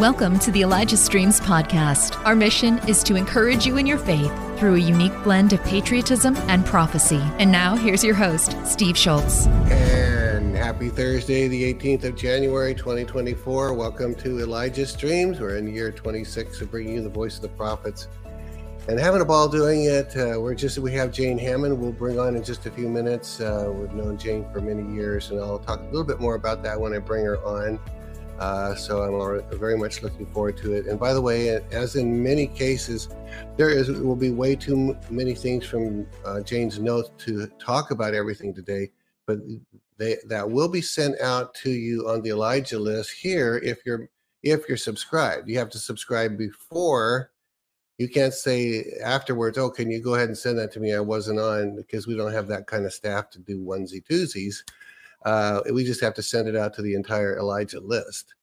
Welcome to the Elijah Streams podcast. Our mission is to encourage you in your faith through a unique blend of patriotism and prophecy. And now, here's your host, Steve Shultz. And happy Thursday, the 18th of January, 2024. Welcome to Elijah Streams. We're in year 26 of bringing you the voice of the prophets and having a ball doing it. Uh, we're just we have Jane Hamon, We'll bring on in just a few minutes. Uh, we've known Jane for many years, and I'll talk a little bit more about that when I bring her on. Uh, so I'm very much looking forward to it. And by the way, as in many cases, there is will be way too many things from uh, Jane's notes to talk about everything today. But they, that will be sent out to you on the Elijah list here if you're if you're subscribed. You have to subscribe before. You can't say afterwards, "Oh, can you go ahead and send that to me?" I wasn't on because we don't have that kind of staff to do onesie twosies. Uh, we just have to send it out to the entire Elijah list.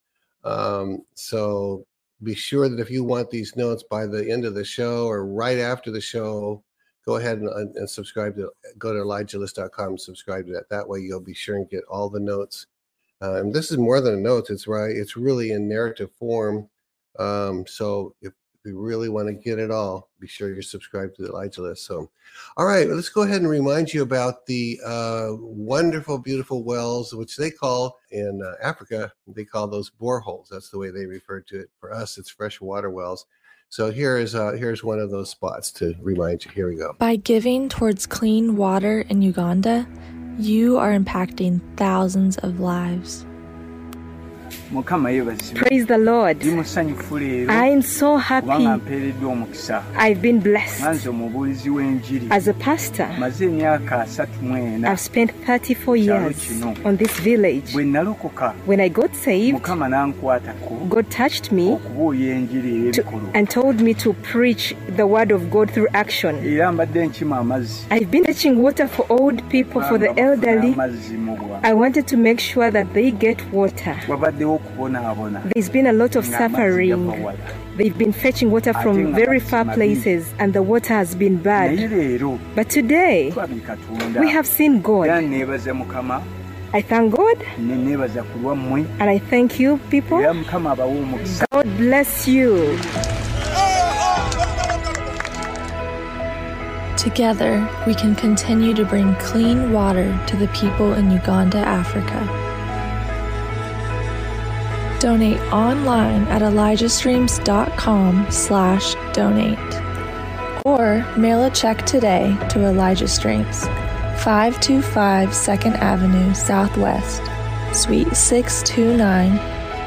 Um, so be sure that if you want these notes by the end of the show or right after the show, go ahead and, and subscribe to go to elijahlist.com and subscribe to that. That way you'll be sure and get all the notes. And this is more than a note; it's right. It's really in narrative form. Um, so if you really want to get it all, be sure you're subscribed to the Elijah list. So, all right, let's go ahead and remind you about the uh, wonderful, beautiful wells, which they call in uh, Africa, they call those boreholes. That's the way they refer to it. For us, it's freshwater wells. So here is uh, here's one of those spots to remind you. Here we go. By giving towards clean water in Uganda, you are impacting thousands of lives. Praise the Lord. I am so happy. I've been blessed. As a pastor, I've spent 34 years on this village. When I got saved, God touched me to, and told me to preach the word of God through action. I've been fetching water for old people, for the elderly. I wanted to make sure that they get water. There's been a lot of suffering. They've been fetching water from very far places and the water has been bad. But today, we have seen God. I thank God and I thank you, people. God bless you. Together, we can continue to bring clean water to the people in Uganda, Africa. Donate online at elijahstreams.com slash donate. Or mail a check today to Elijah Streams, 525 2nd Avenue Southwest, Suite 629,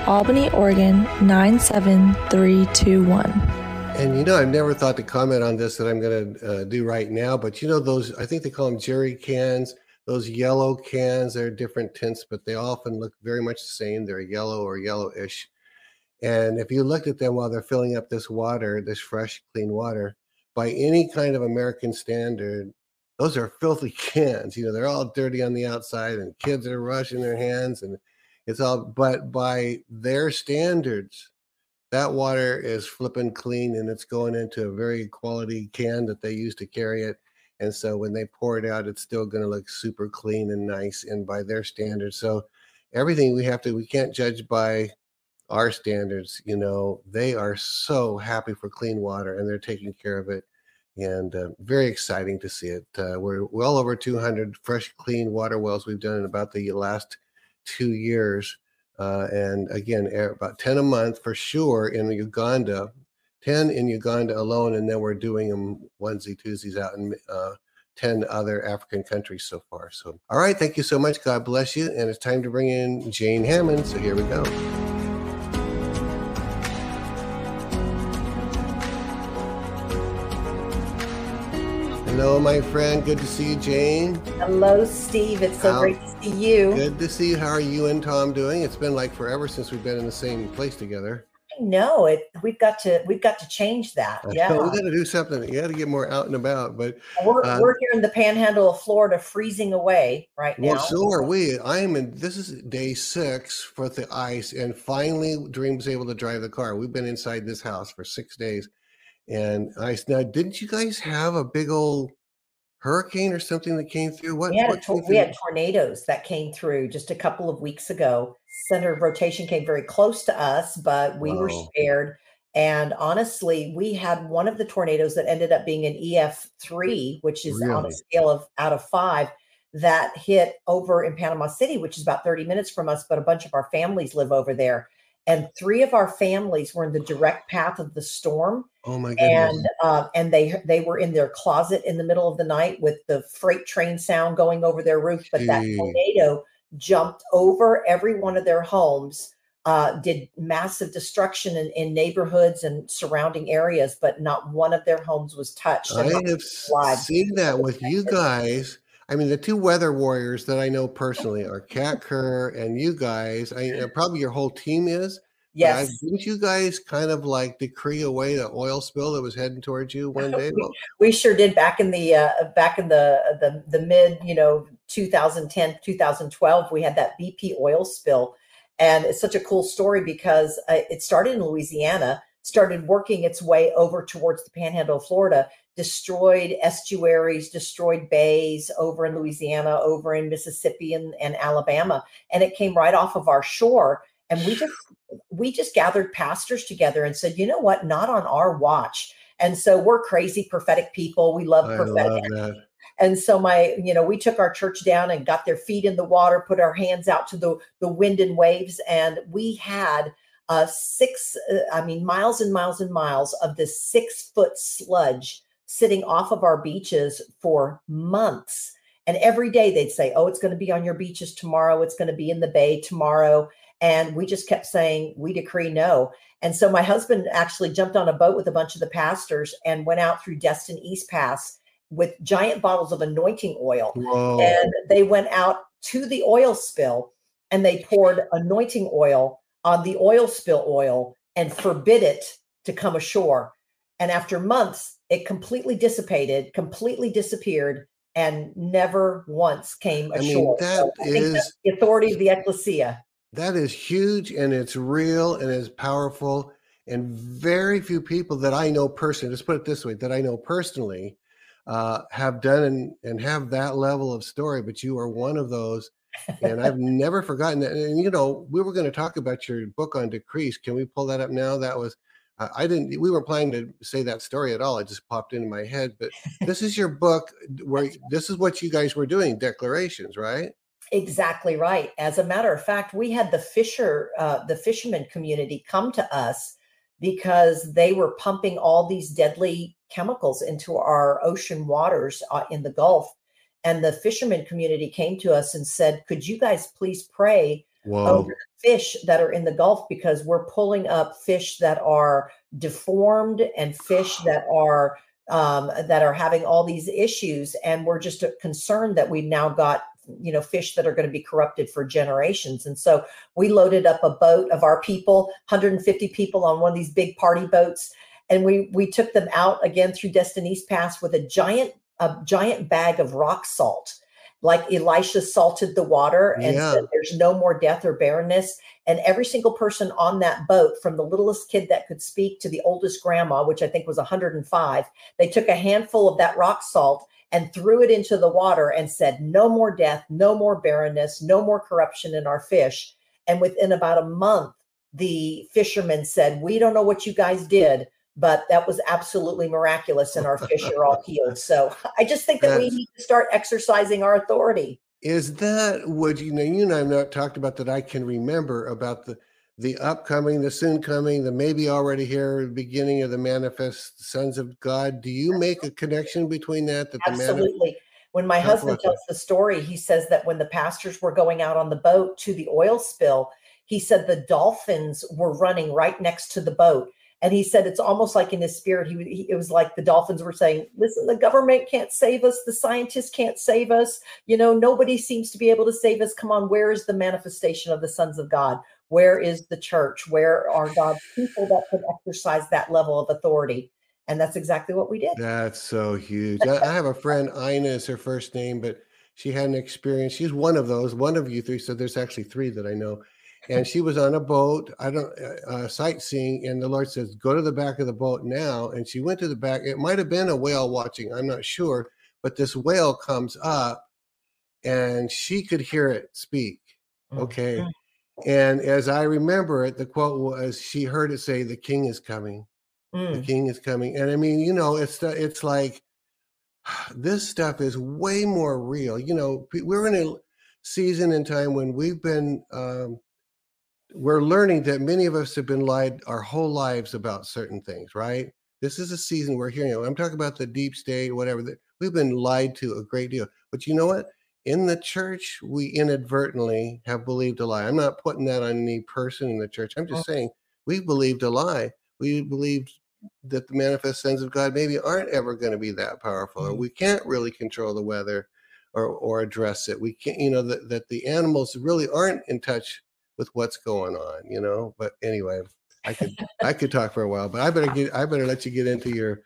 Albany, Oregon 97321. And you know, I've never thought to comment on this that I'm going to uh, do right now, but you know, those, I think they call them jerry cans. Those yellow cans they're different tints but they often look very much the same. They're yellow or yellowish. And if you looked at them while they're filling up this water this fresh clean water by any kind of american standard those are filthy cans. You know they're all dirty on the outside and kids are rushing their hands and it's all but by their standards that water is flipping clean and it's going into a very quality can that they use to carry it and so when they pour it out it's still going to look super clean and nice and by their standards. So everything we have to we can't judge by our standards you know? They are so happy for clean water and they're taking care of it and uh, very exciting to see it. Uh, we're well over 200 fresh clean water wells we've done in about the last two years uh, and again about 10 a month for sure in uganda 10 in Uganda alone, and then we're doing them onesie twosies out in uh, 10 other African countries so far. So, all right, thank you so much. God bless you. And it's time to bring in Jane Hamon. So, here we go. Hello, my friend. Good to see you, Jane. Hello, Steve. It's so How, great to see you. Good to see you. How are you and Tom doing? It's been like forever since we've been in the same place together I know it we've got to we've got to change that yeah we got to do something you got to get more out and about but we're, uh, we're here in the panhandle of florida freezing away right now well so are we i am in this is day six for the ice and finally Doreen was able to drive the car we've been inside this house for six days and I said, now didn't you guys have a big old hurricane or something that came through what we had, what we had tornadoes that came through just a couple of weeks ago center of rotation came very close to us, but we Whoa. were spared. And honestly, we had one of the tornadoes that ended up being an EF3, which is really? on a scale of out of five, that hit over in Panama City, which is about 30 minutes from us, but a bunch of our families live over there. And three of our families were in the direct path of the storm. Oh my goodness! And uh, and they they were in their closet in the middle of the night with the freight train sound going over their roof. But Gee. that tornado jumped over every one of their homes uh, did massive destruction in, in, neighborhoods and surrounding areas, but not one of their homes was touched. I have seen that with you guys. I mean, the two weather warriors that I know personally are Kat Kerr and you guys. I probably your whole team is. Yes. didn't you guys kind of like decree away the oil spill that was heading towards you one day? we, we, sure did back in the uh, back in the the the mid you know 2010 2012 we had that BP oil spill and it's such a cool story because uh, it started in Louisiana, started working its way over towards the panhandle of Florida, destroyed estuaries, destroyed bays over in Louisiana, over in Mississippi and, and Alabama. And it came right off of our shore. And we just we just gathered pastors together and said, you know what, not on our watch. And so we're crazy prophetic people. We love prophetic. Love and so my, you know, we took our church down and got their feet in the water, put our hands out to the the wind and waves, and we had uh, six, uh, I mean, miles and miles and miles of this six foot sludge sitting off of our beaches for months. And every day they'd say, Oh, it's going to be on your beaches tomorrow. It's going to be in the bay tomorrow. And we just kept saying, We decree no. And so my husband actually jumped on a boat with a bunch of the pastors and went out through Destin East Pass with giant bottles of anointing oil. Whoa. And they went out to the oil spill and they poured anointing oil on the oil spill oil and forbid it to come ashore. And after months, it completely dissipated, completely disappeared, and never once came ashore. I mean, that so I is, the authority of the ecclesia. That is huge and it's real and it's powerful. And very few people that I know personally, let's put it this way, that I know personally uh, have done and, and have that level of story, but you are one of those. and I've never forgotten that. And you know, we were going to talk about your book on decrease. Can we pull that up now? That was I didn't. We weren't planning to say that story at all. It just popped into my head. But this is your book where this is what you guys were doing declarations, right? Exactly right. As a matter of fact, we had the fisher, uh, the fisherman community come to us because they were pumping all these deadly chemicals into our ocean waters uh, in the Gulf. And the fishermen community came to us and said, Could you guys please pray Whoa. over fish that are in the Gulf? Because we're pulling up fish that are deformed and fish that are um, that are having all these issues. And we're just uh, concerned that we've now got you know fish that are going to be corrupted for generations and so we loaded up a boat of our people 150 people on one of these big party boats and we we took them out again through Destin East Pass with a giant a giant bag of rock salt like Elisha salted the water and yeah. said there's no more death or barrenness. And every single person on that boat, from the littlest kid that could speak to the oldest grandma, which I think was 105, they took a handful of that rock salt and threw it into the water and said, No more death, no more barrenness, no more corruption in our fish. And within about a month, the fishermen said, We don't know what you guys did, but that was absolutely miraculous and our fish are all healed. So I just think that That's, we need to start exercising our authority. Is that what you know? You and I have not talked about that I can remember about the the upcoming, the soon coming, the maybe already here, beginning of the manifest sons of God. Do you make a connection between that? That absolutely. When my husband tells the story, he says that when the pastors were going out on the boat to the oil spill, he said the dolphins were running right next to the boat. And he said it's almost like in his spirit, he, he, it was like the dolphins were saying, "Listen, the government can't save us, the scientists can't save us. You know, nobody seems to be able to save us. Come on, where is the manifestation of the sons of God? Where is the church? Where are God's people that can exercise that level of authority? And that's exactly what we did. That's so huge. I, I have a friend, Ina is her first name, but she had an experience. She's one of those, one of you three. So there's actually three that I know. And she was on a boat, I don't uh, uh, sightseeing, and the Lord says, "Go to the back of the boat now." And she went to the back. It might have been a whale watching. I'm not sure, but this whale comes up, and she could hear it speak. Okay, And as I remember it, the quote was, "She heard it say, the King is coming." Mm. The King is coming, and I mean, you know, it's it's like this stuff is way more real. You know, we're in a season and time when we've been um, we're learning that many of us have been lied our whole lives about certain things, right? This is a season we're hearing. I'm talking about the deep state, whatever. We've been lied to a great deal. But you know what? In the church, we inadvertently have believed a lie. I'm not putting that on any person in the church. I'm just saying we believed a lie. We believed that the manifest sons of God maybe aren't ever going to be that powerful, or mm-hmm. we can't really control the weather or or address it. We can't, you know, that, that the animals really aren't in touch with what's going on, you know. But anyway, I could I could talk for a while, but I better get I better let you get into your. your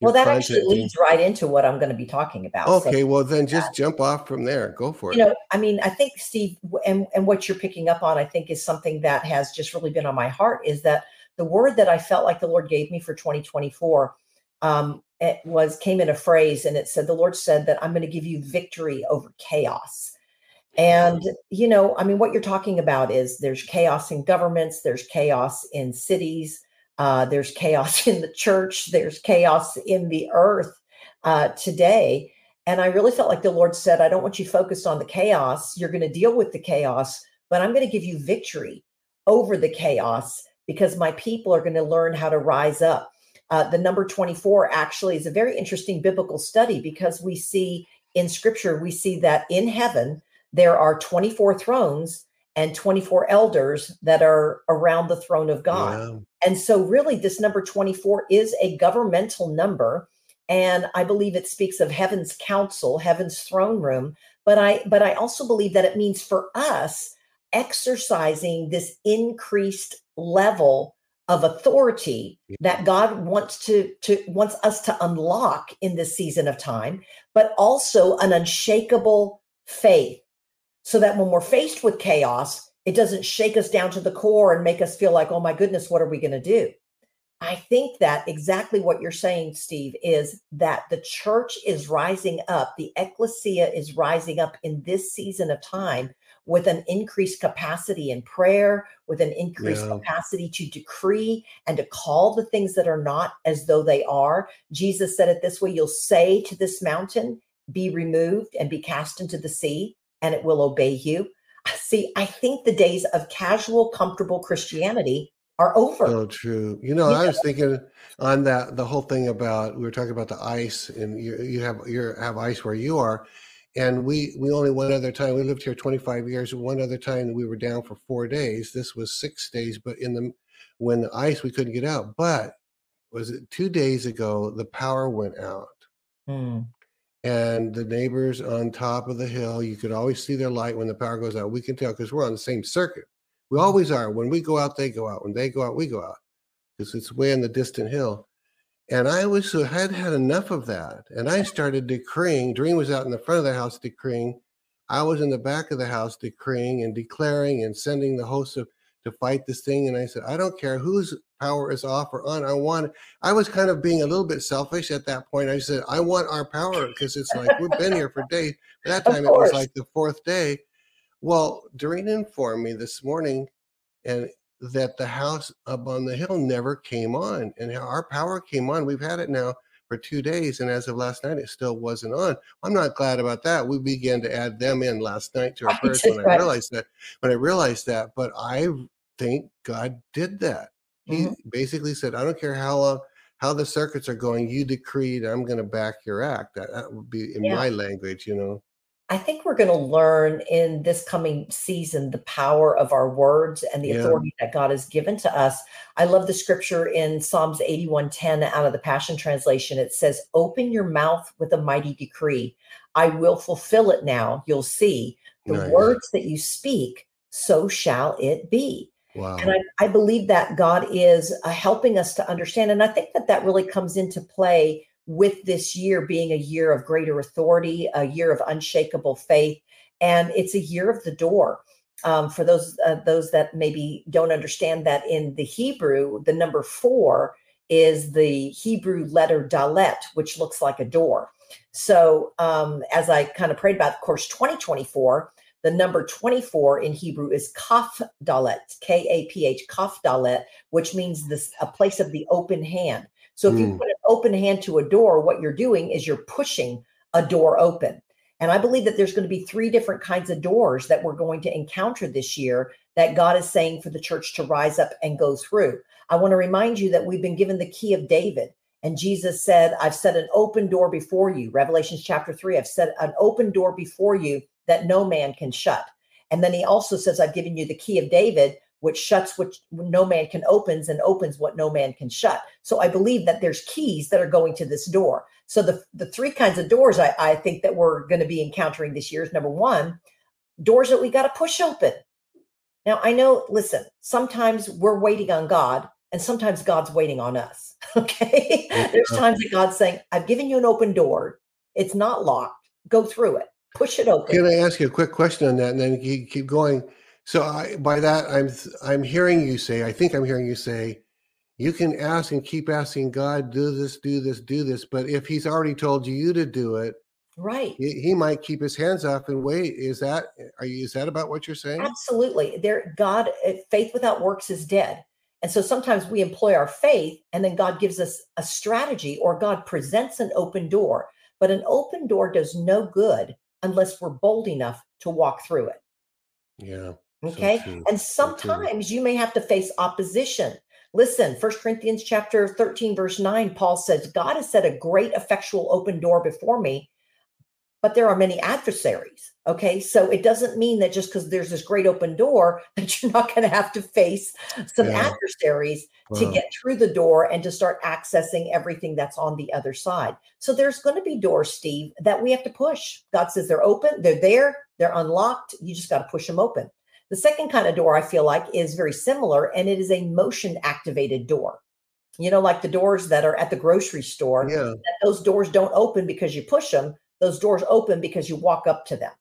well, that actually leads right into what I'm going to be talking about. Okay, so, well then just jump off from there. Go for it. You know, I mean, I think Steve, and and what you're picking up on, I think is something that has just really been on my heart. Is that the word that I felt like the Lord gave me for 2024 um, it was came in a phrase, and it said, "The Lord said that I'm going to give you victory over chaos." And, you know, I mean, what you're talking about is there's chaos in governments, there's chaos in cities, uh, there's chaos in the church, there's chaos in the earth uh, today. And I really felt like the Lord said, I don't want you focused on the chaos. You're going to deal with the chaos, but I'm going to give you victory over the chaos because my people are going to learn how to rise up. Uh, the number 24 actually is a very interesting biblical study because we see in scripture, we see that in heaven, there are 24 thrones and 24 elders that are around the throne of God. Yeah. And so, really, this number 24 is a governmental number. And I believe it speaks of heaven's council, heaven's throne room. But I, but I also believe that it means for us exercising this increased level of authority that God wants to, to wants us to unlock in this season of time, but also an unshakable faith so that when we're faced with chaos, it doesn't shake us down to the core and make us feel like, oh my goodness, what are we going to do? I think that exactly what you're saying, Steve, is that the church is rising up, the ecclesia is rising up in this season of time with an increased capacity in prayer, with an increased yeah. capacity to decree and to call the things that are not as though they are. Jesus said it this way You'll say to this mountain, be removed and be cast into the sea and it will obey you. See, I think the days of casual, comfortable Christianity are over. Oh, true. You know, yeah. I was thinking on that the whole thing about we were talking about the ice, and you you have you have ice where you are, and we we only one other time we lived here 25 years. One other time we were down for four days. This was six days, but in the when the ice we couldn't get out. But was it two days ago the power went out? Mm and the neighbors on top of the hill you could always see their light when the power goes out. We can tell because we're on the same circuit. We mm-hmm. always are. When we go out they go out. When they go out we go out because it's way on the distant hill. And i was so had had enough of that and i started decreeing Doreen was out in the front of the house decreeing. I was in the back of the house decreeing and declaring and sending the host of to fight this thing. And I said, I don't care whose power is off or on. I want, I was kind of being a little bit selfish at that point. I said, I want our power because it's like we've been here for days. At that time, it was like the fourth day. Well, Doreen informed me this morning and that the house up on the hill never came on and our power came on. We've had it now for two days, and as of last night, it still wasn't on. I'm not glad about that. We began to add them in last night to our prayers when I realized that. When I realized that, but I think God did that. He mm-hmm. basically said, I don't care how long, how the circuits are going, you decreed I'm going to back your act. That, that would be in yeah. my language, you know. I think we're going to learn in this coming season the power of our words and the yeah. authority that God has given to us. I love the scripture in Psalms 81:10 out of the Passion Translation. It says, "Open your mouth with a mighty decree. I will fulfill it now. You'll see the nice. words that you speak, so shall it be." Wow. And I, I believe that God is uh, helping us to understand. And I think that that really comes into play with this year being a year of greater authority, a year of unshakable faith. And it's a year of the door. Um, for those uh, those that maybe don't understand that in the Hebrew, the number four is the Hebrew letter dalet, which looks like a door. So um, as I kind of prayed about, of course, 2024, The number 24 in Hebrew is kaf dalet, K A P H, kaf dalet, which means this a place of the open hand. So if mm. you put an open hand to a door, what you're doing is you're pushing a door open. And I believe that there's going to be three different kinds of doors that we're going to encounter this year that God is saying for the church to rise up and go through. I want to remind you that we've been given the key of David. And Jesus said, I've set an open door before you. Revelations chapter three, I've set an open door before you that no man can shut. And then he also says, I've given you the key of David, which shuts which no man can opens and opens what no man can shut. So I believe that there's keys that are going to this door. So the, the three kinds of doors I, I think that we're going to be encountering this year is number one, doors that we got to push open. Now I know, listen, sometimes we're waiting on God and sometimes God's waiting on us. Okay. There's times that God's saying, I've given you an open door. It's not locked. Go through it. Push it open. Can I ask you a quick question on that and then keep going? So I, by that, I'm I'm hearing you say, I think I'm hearing you say, you can ask and keep asking God, do this, do this, do this. But if He's already told you to do it, right, he, he might keep His hands off and wait. Is that are you? Is that about what you're saying? Absolutely. There, God, eh, faith without works is dead. And so sometimes we employ our faith, and then God gives us a strategy, or God presents an open door. But an open door does no good unless we're bold enough to walk through it. Yeah. Okay. So and sometimes so you may have to face opposition. Listen, First Corinthians chapter 13, verse 9, Paul says, God has set a great effectual open door before me, but there are many adversaries. Okay. So it doesn't mean that just because there's this great open door that you're not going to have to face some yeah. adversaries wow. to get through the door and to start accessing everything that's on the other side. So there's going to be doors, Steve, that we have to push. God says they're open, they're there, they're unlocked. You just got to push them open. The second kind of door I feel like is very similar, and it is a motion activated door. You know, like the doors that are at the grocery store. Yeah. Those doors don't open because you push them. Those doors open because you walk up to them.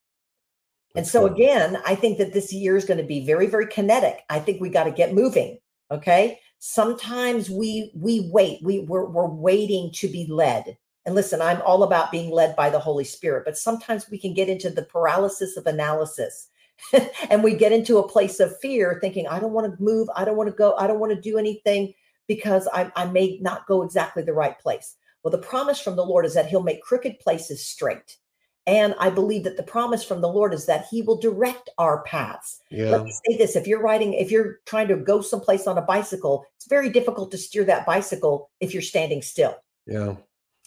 And so again, I think that this year is going to be very, very kinetic. I think we got to get moving. Okay. Sometimes we we wait. We we're, we're waiting to be led. And listen, I'm all about being led by the Holy Spirit, but sometimes we can get into the paralysis of analysis and we get into a place of fear thinking i don't want to move i don't want to go i don't want to do anything because I, I may not go exactly the right place well the promise from the lord is that he'll make crooked places straight and I believe that the promise from the Lord is that He will direct our paths. Yeah. Let me say this: if you're riding, if you're trying to go someplace on a bicycle, it's very difficult to steer that bicycle if you're standing still. Yeah,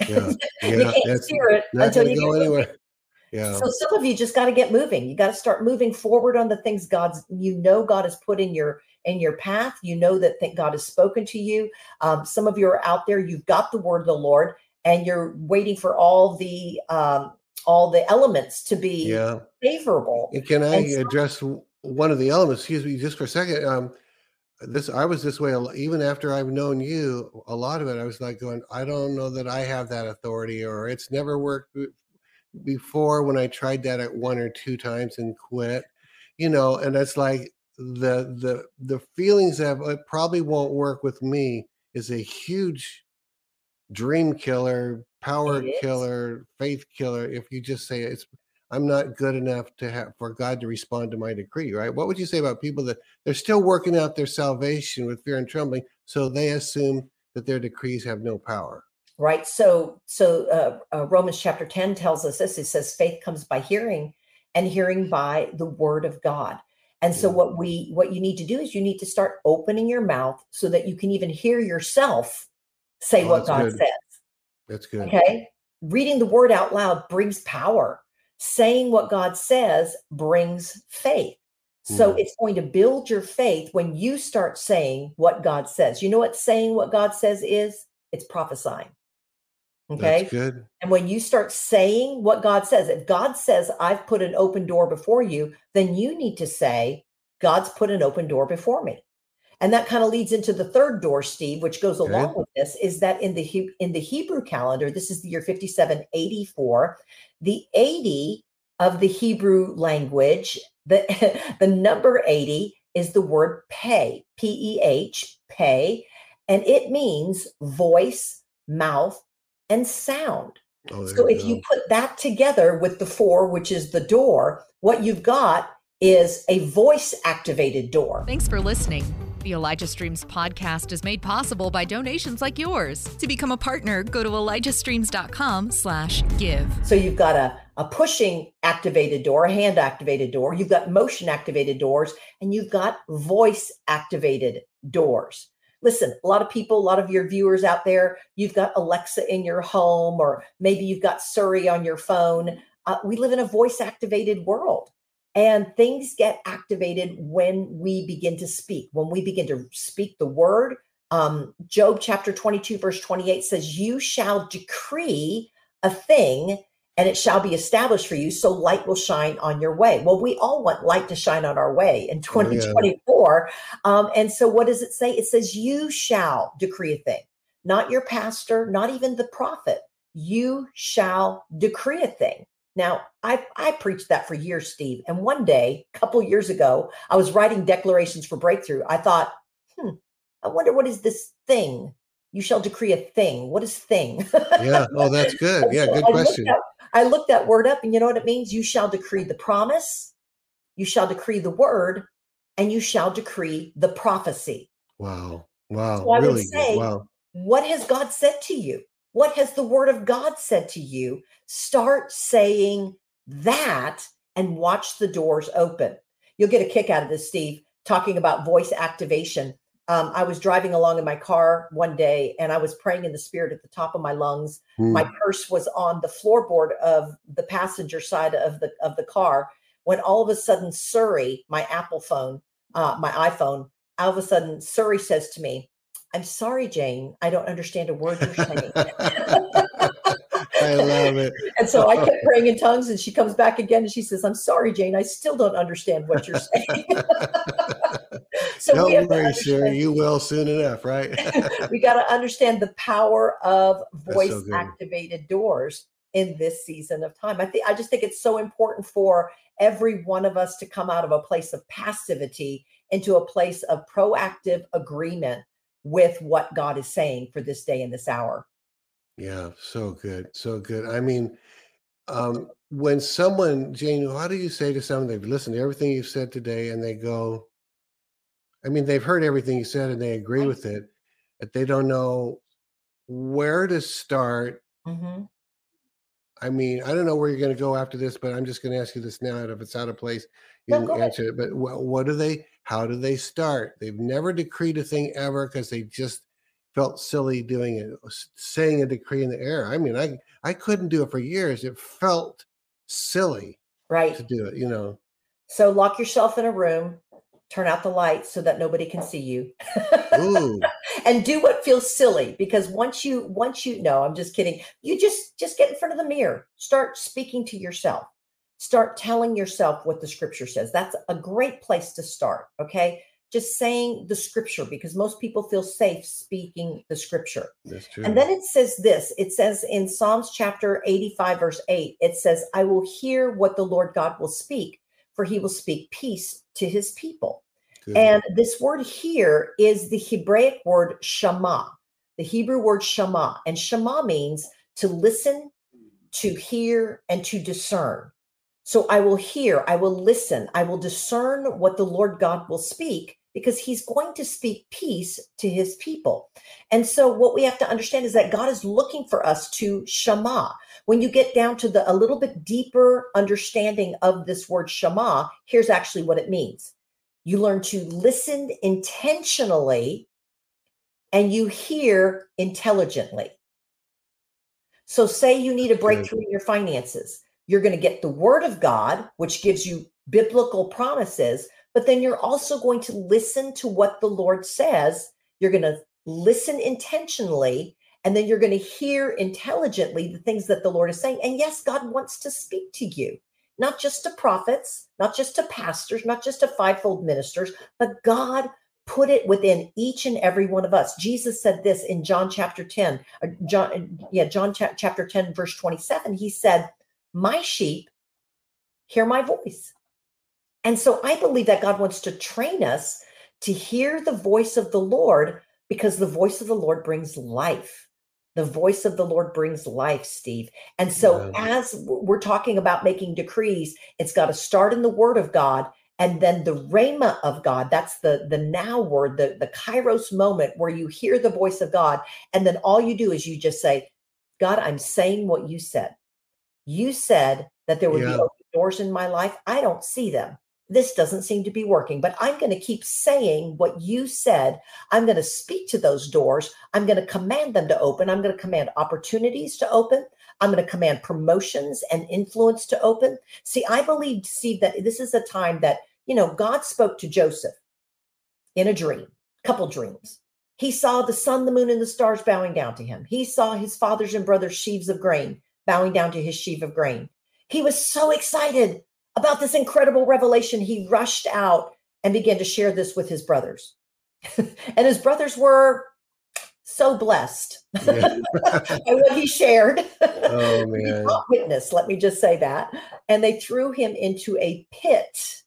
yeah, yeah. you can't steer it until you go anywhere. Yeah. So some of you just got to get moving. You got to start moving forward on the things God's you know God has put in your in your path. You know that th- God has spoken to you. Um, some of you are out there. You've got the word of the Lord, and you're waiting for all the um, all the elements to be yeah. favorable. can I so- address one of the elements? Excuse me, just for a second. Um, this I was this way even after I've known you. A lot of it, I was like going, I don't know that I have that authority, or it's never worked before when I tried that at one or two times and quit, you know, and it's like the the the feelings of it probably won't work with me is a huge dream killer, power killer, faith killer. If you just say it's I'm not good enough to have for God to respond to my decree, right? What would you say about people that they're still working out their salvation with fear and trembling, so they assume that their decrees have no power? right so so uh, uh, romans chapter 10 tells us this it says faith comes by hearing and hearing by the word of god and so what we what you need to do is you need to start opening your mouth so that you can even hear yourself say oh, what god good. says. That's good. Okay? Reading the word out loud brings power. Saying what god says brings faith. So mm. it's going to build your faith when you start saying what god says. You know what saying what god says is? It's prophesying Okay. That's good. And when you start saying what God says, if God says, I've put an open door before you, then you need to say, God's put an open door before me. And that kind of leads into the third door, Steve, which goes okay. along with this, is that in the in the Hebrew calendar, this is the year 5784, the 80 of the Hebrew language, the, the number 80 is the word pay, P-E-H, pay, and it means voice, mouth, and sound. Oh, so if you put that together with the four, which is the door, what you've got is a voice activated door. Thanks for listening. The Elijah Streams podcast is made possible by donations like yours. To become a partner, go to elijahstreams.com slash give. So you've got a, a pushing activated door, a hand activated door, you've got motion activated doors, and you've got voice activated doors. Listen, a lot of people, a lot of your viewers out there, you've got Alexa in your home, or maybe you've got Siri on your phone. Uh, we live in a voice activated world. And things get activated when we begin to speak, when we begin to speak the word. Um, Job chapter 22, verse 28 says, You shall decree a thing and it shall be established for you, so light will shine on your way. Well, we all want light to shine on our way in 2024. Yeah. Um, and so, what does it say? It says, You shall decree a thing, not your pastor, not even the prophet. You shall decree a thing. Now, I, I preached that for years, Steve. And one day, a couple years ago, I was writing declarations for breakthrough. I thought, hmm, I wonder what is this thing? You shall decree a thing. What is thing? yeah. Oh, that's good. Yeah, good question. Looked I looked that word up, and you know what it means? You shall decree the promise, you shall decree the word, and you shall decree the prophecy. Wow. Wow. So really say, good. Wow. What has God said to you? What has the word of God said to you? Start saying that and watch the doors open. You'll get a kick out of this, Steve, talking about voice activation. Um, I was driving along in my car one day and I was praying in the spirit at the top of my lungs. Mm. My purse was on the floorboard of the passenger side of the of the car when all of a sudden Siri, my Apple phone, uh, my iPhone, all of a sudden Siri says to me, I'm sorry, Jane. I don't understand a word you're saying. I love it. And so I kept praying in tongues, and she comes back again and she says, I'm sorry, Jane. I still don't understand what you're saying. so don't worry, sir. You will soon enough, right? we got to understand the power of voice so activated doors in this season of time. I think I just think it's so important for every one of us to come out of a place of passivity into a place of proactive agreement with what God is saying for this day and this hour. Yeah, so good. So good. I mean, um, when someone, Jane, how do you say to someone they've listened to everything you've said today and they go, I mean, they've heard everything you said and they agree with it, but they don't know where to start. Mm-hmm. I mean, I don't know where you're going to go after this, but I'm just going to ask you this now. And if it's out of place, you no, can answer it. But what, what do they, how do they start? They've never decreed a thing ever because they just felt silly doing it, saying a decree in the air. I mean, I I couldn't do it for years. It felt silly, right, to do it. You know. So lock yourself in a room, turn out the lights so that nobody can see you, and do what feels silly. Because once you once you know I'm just kidding. You just just get in front of the mirror, start speaking to yourself start telling yourself what the scripture says. That's a great place to start. Okay. Just saying the scripture because most people feel safe speaking the scripture. That's true. And then it says this it says in Psalms chapter 85, verse 8, it says, I will hear what the Lord God will speak, for he will speak peace to his people. Good. And this word here is the Hebraic word shama, the Hebrew word shama. And shama means to listen, to hear, and to discern. So I will hear, I will listen, I will discern what the Lord God will speak because he's going to speak peace to his people. And so what we have to understand is that God is looking for us to shema. When you get down to the a little bit deeper understanding of this word shema, here's actually what it means. You learn to listen intentionally and you hear intelligently. So say you need a breakthrough in your finances you're going to get the word of God, which gives you biblical promises, but then you're also going to listen to what the Lord says. You're going to listen intentionally, and then you're going to hear intelligently the things that the Lord is saying. And yes, God wants to speak to you, not just to prophets, not just to pastors, not just to fivefold ministers, but God put it within each and every one of us. Jesus said this in John chapter 10, uh, John, yeah, John chapter 10, verse 27. He said, my sheep hear my voice. And so I believe that God wants to train us to hear the voice of the Lord because the voice of the Lord brings life. The voice of the Lord brings life, Steve. And so, yeah. as we're talking about making decrees, it's got to start in the word of God and then the rhema of god that's the the now word the the kairos moment where you hear the voice of god and then all you do is you just say god i'm saying what you said you said that there would yeah. be open doors in my life i don't see them this doesn't seem to be working but i'm going to keep saying what you said i'm going to speak to those doors i'm going to command them to open i'm going to command opportunities to open I'm going to command promotions and influence to open. See, I believe, Steve, that this is a time that you know, God spoke to Joseph in a dream, couple dreams. He saw the sun, the moon, and the stars bowing down to him. He saw his fathers and brothers' sheaves of grain bowing down to his sheaf of grain. He was so excited about this incredible revelation. He rushed out and began to share this with his brothers. and his brothers were so blessed by what he shared. Oh man. witness, let me just say that. And they threw him into a pit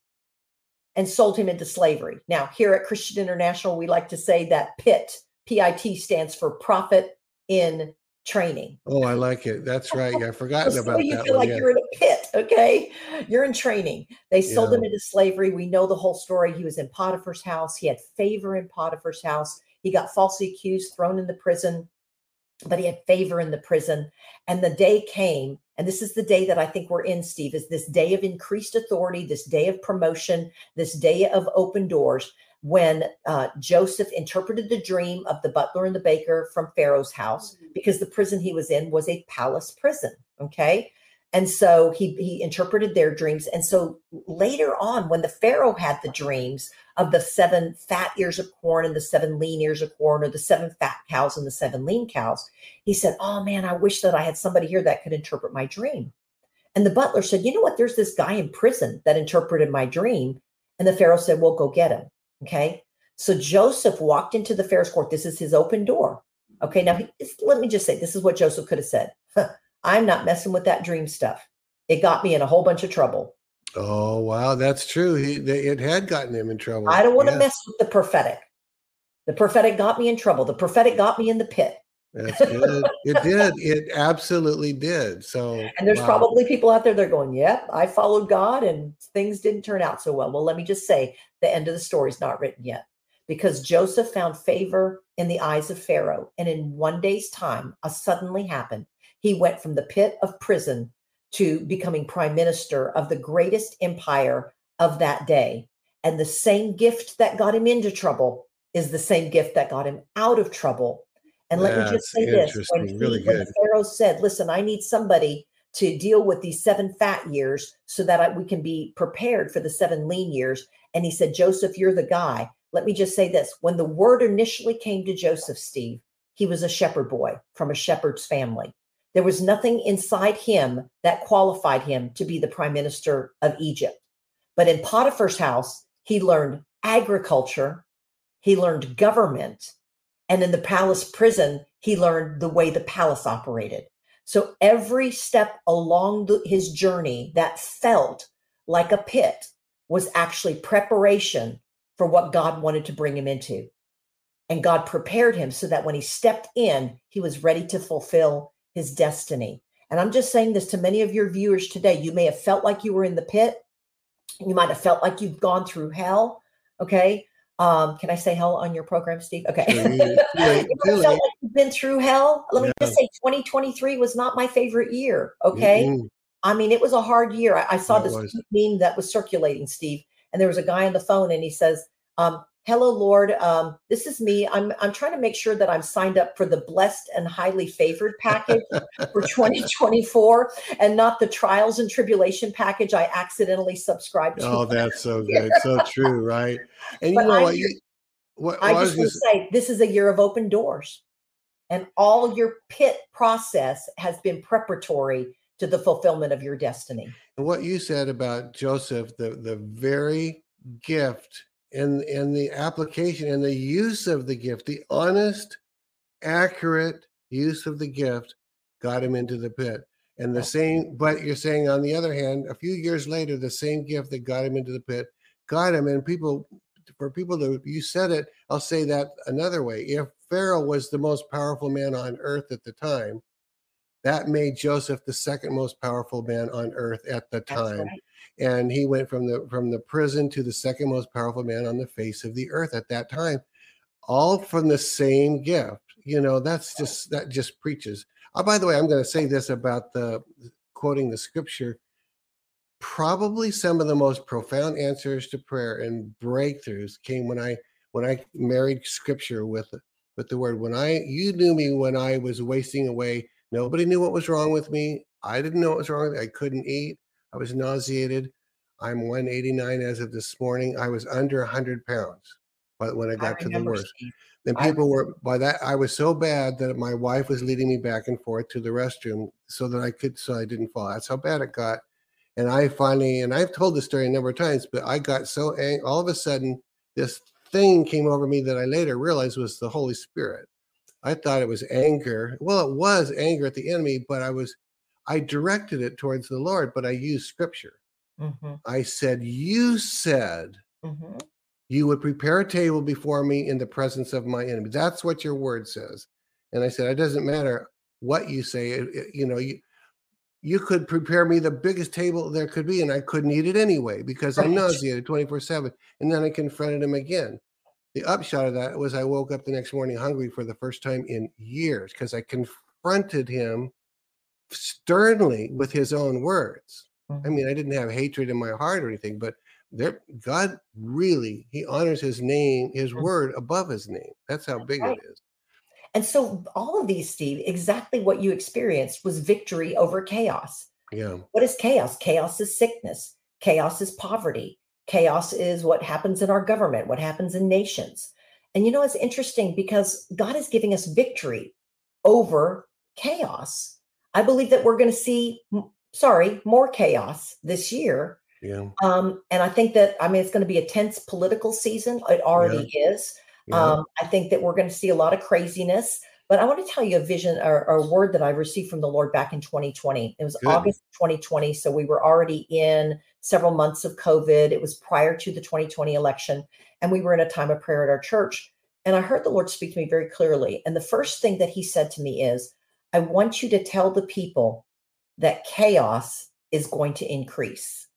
and sold him into slavery. Now, here at Christian International, we like to say that PIT, PIT stands for prophet in Training. Oh, I like it. That's right. Yeah, I forgot so about you that. You feel one, like yeah. you're in a pit, okay? You're in training. They sold yeah. him into slavery. We know the whole story. He was in Potiphar's house. He had favor in Potiphar's house. He got falsely accused, thrown in the prison, but he had favor in the prison. And the day came and this is the day that I think we're in, Steve, is this day of increased authority, this day of promotion, this day of open doors when uh, Joseph interpreted the dream of the butler and the baker from Pharaoh's house mm-hmm. because the prison he was in was a palace prison. Okay. And so he he interpreted their dreams. And so later on, when the Pharaoh had the dreams of the seven fat ears of corn and the seven lean ears of corn, or the seven fat cows and the seven lean cows, he said, Oh man, I wish that I had somebody here that could interpret my dream. And the butler said, You know what? There's this guy in prison that interpreted my dream. And the Pharaoh said, Well, go get him. Okay. So Joseph walked into the Pharaoh's court. This is his open door. Okay. Now, let me just say, this is what Joseph could have said. I'm not messing with that dream stuff. It got me in a whole bunch of trouble. Oh wow, that's true. He it had gotten him in trouble. I don't want to mess with the prophetic. The prophetic got me in trouble. The prophetic got me in the pit. That's good. it did. It absolutely did. So And there's wow. probably people out there that are going, Yep, I followed God and things didn't turn out so well. Well, let me just say the end of the story is not written yet. Because Joseph found favor in the eyes of Pharaoh. And in one day's time, a suddenly happened he went from the pit of prison to becoming prime minister of the greatest empire of that day. And the same gift that got him into trouble is the same gift that got him out of trouble. And let me just say this when, he, really when Pharaoh said, Listen, I need somebody to deal with these seven fat years so that I, we can be prepared for the seven lean years. And he said, Joseph, you're the guy. Let me just say this when the word initially came to Joseph, Steve, he was a shepherd boy from a shepherd's family. There was nothing inside him that qualified him to be the prime minister of Egypt. But in Potiphar's house, he learned agriculture, he learned government, and in the palace prison, he learned the way the palace operated. So every step along the, his journey that felt like a pit was actually preparation for what God wanted to bring him into. And God prepared him so that when he stepped in, he was ready to fulfill his destiny. And I'm just saying this to many of your viewers today. You may have felt like you were in the pit. You might have felt like you've gone through hell. Okay. Um, can I say hell on your program, Steve? Okay. you like you've been through hell. Let me just say 2023 was not my favorite year. Okay. Mm-hmm. I mean, it was a hard year. I, I saw this meme that was circulating, Steve, and there was a guy on the phone and he says, um, hello lord. Um, this is me. I'm i'm trying to make sure that i'm signed up for the blessed and highly favored package for 2024 and not the trials and tribulation package i accidentally subscribed to. Oh that's so good. So true right? And but you know what, you, what, i just want to say this is a year of open doors and all your pit process has been preparatory to the fulfillment of your destiny. And what you said about joseph the the very gift and and the application and the use of the gift, the honest, accurate use of the gift got him into the pit. And the same, but you're saying on the other hand, a few years later, the same gift that got him into the pit got him. And people, for people to, you said it, I'll say that another way. If Pharaoh was the most powerful man on earth at the time, that made Joseph the second most powerful man on earth at the time. Right. And he went from the from the prison to the second most powerful man on the face of the earth at that time, all from the same gift. You know, that's just that just preaches. Oh, by the way, I'm going to say this about the quoting the scripture. Probably some of the most profound answers to prayer and breakthroughs came when I when I married scripture with with the word. When I you knew me when I was wasting away Nobody knew what was wrong with me. I didn't know what was wrong. I couldn't eat. I was nauseated. I'm 189 as of this morning. I was under 100 pounds but when I got I to the worst. then people I, were by that I was so bad that my wife was leading me back and forth to the restroom so that I could so I didn't fall. That's how bad it got. And I finally, and I've told this story a number of times, but I got so angry. All of a sudden, this thing came over me that I later realized was the Holy Spirit. I thought it was anger. Well, it was anger at the enemy, but I was, I directed it towards the Lord, but I used scripture. Mm-hmm. I said, You said mm-hmm. you would prepare a table before me in the presence of my enemy. That's what your word says. And I said, It doesn't matter what you say. It, it, you know, you, you could prepare me the biggest table there could be, and I couldn't eat it anyway because I'm nauseated 24 7. And then I confronted him again the upshot of that was I woke up the next morning hungry for the first time in years because I confronted him sternly with his own words. Mm-hmm. I mean, I didn't have hatred in my heart or anything, but there, God really He honors His name, His mm-hmm. word above His name. That's how big right. it is. And so, all of these, Steve, exactly what you experienced was victory over chaos. Yeah. What is chaos? Chaos is sickness. Chaos is poverty. Chaos is what happens in our government, what happens in nations. And you know, it's interesting because God is giving us victory over chaos. I believe that we're going to see, sorry, more chaos this year. Yeah. Um, and I think that, I mean, it's going to be a tense political season. It already yeah. is. Yeah. Um, I think that we're going to see a lot of craziness. But I want to tell you a vision or, or, a word that I received from the Lord back in 2020. It was Good. August 2020. So we were already in several months of COVID. It was prior to the 2020 election. And we were in a time of prayer at our church. And I heard the Lord speak to me very clearly. And the first thing that he said to me is, I want you to tell the people that chaos is going to increase.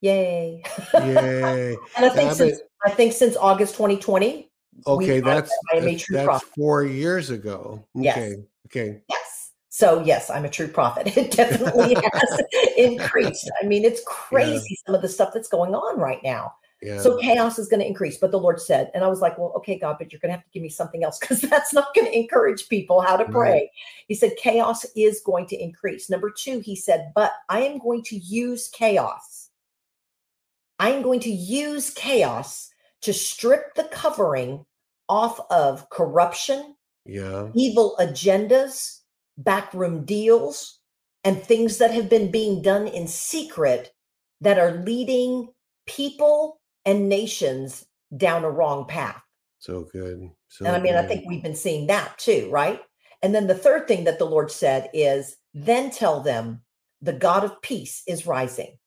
Yay. Yay. and I think, since, I think since August 2020, Okay, that's that's, that's four years ago. Okay, yes. okay. Yes. So yes, I'm a true prophet. It definitely has increased. I mean, it's crazy yeah. some of the stuff that's going on right now. Yeah. So chaos is going to increase. But the Lord said, and I was like, well, okay, God, but you're going to have to give me something else because that's not going to encourage people how to pray. Right. He said, chaos is going to increase. Number two, he said, but I am going to use chaos. I am going to use chaos to strip the covering off of corruption, yeah, evil agendas, backroom deals, and things that have been being done in secret that are leading people and nations down a wrong path. So good. So and I mean, good. I think we've been seeing that too, right? And then the third thing that the Lord said is, then tell them the God of peace is rising.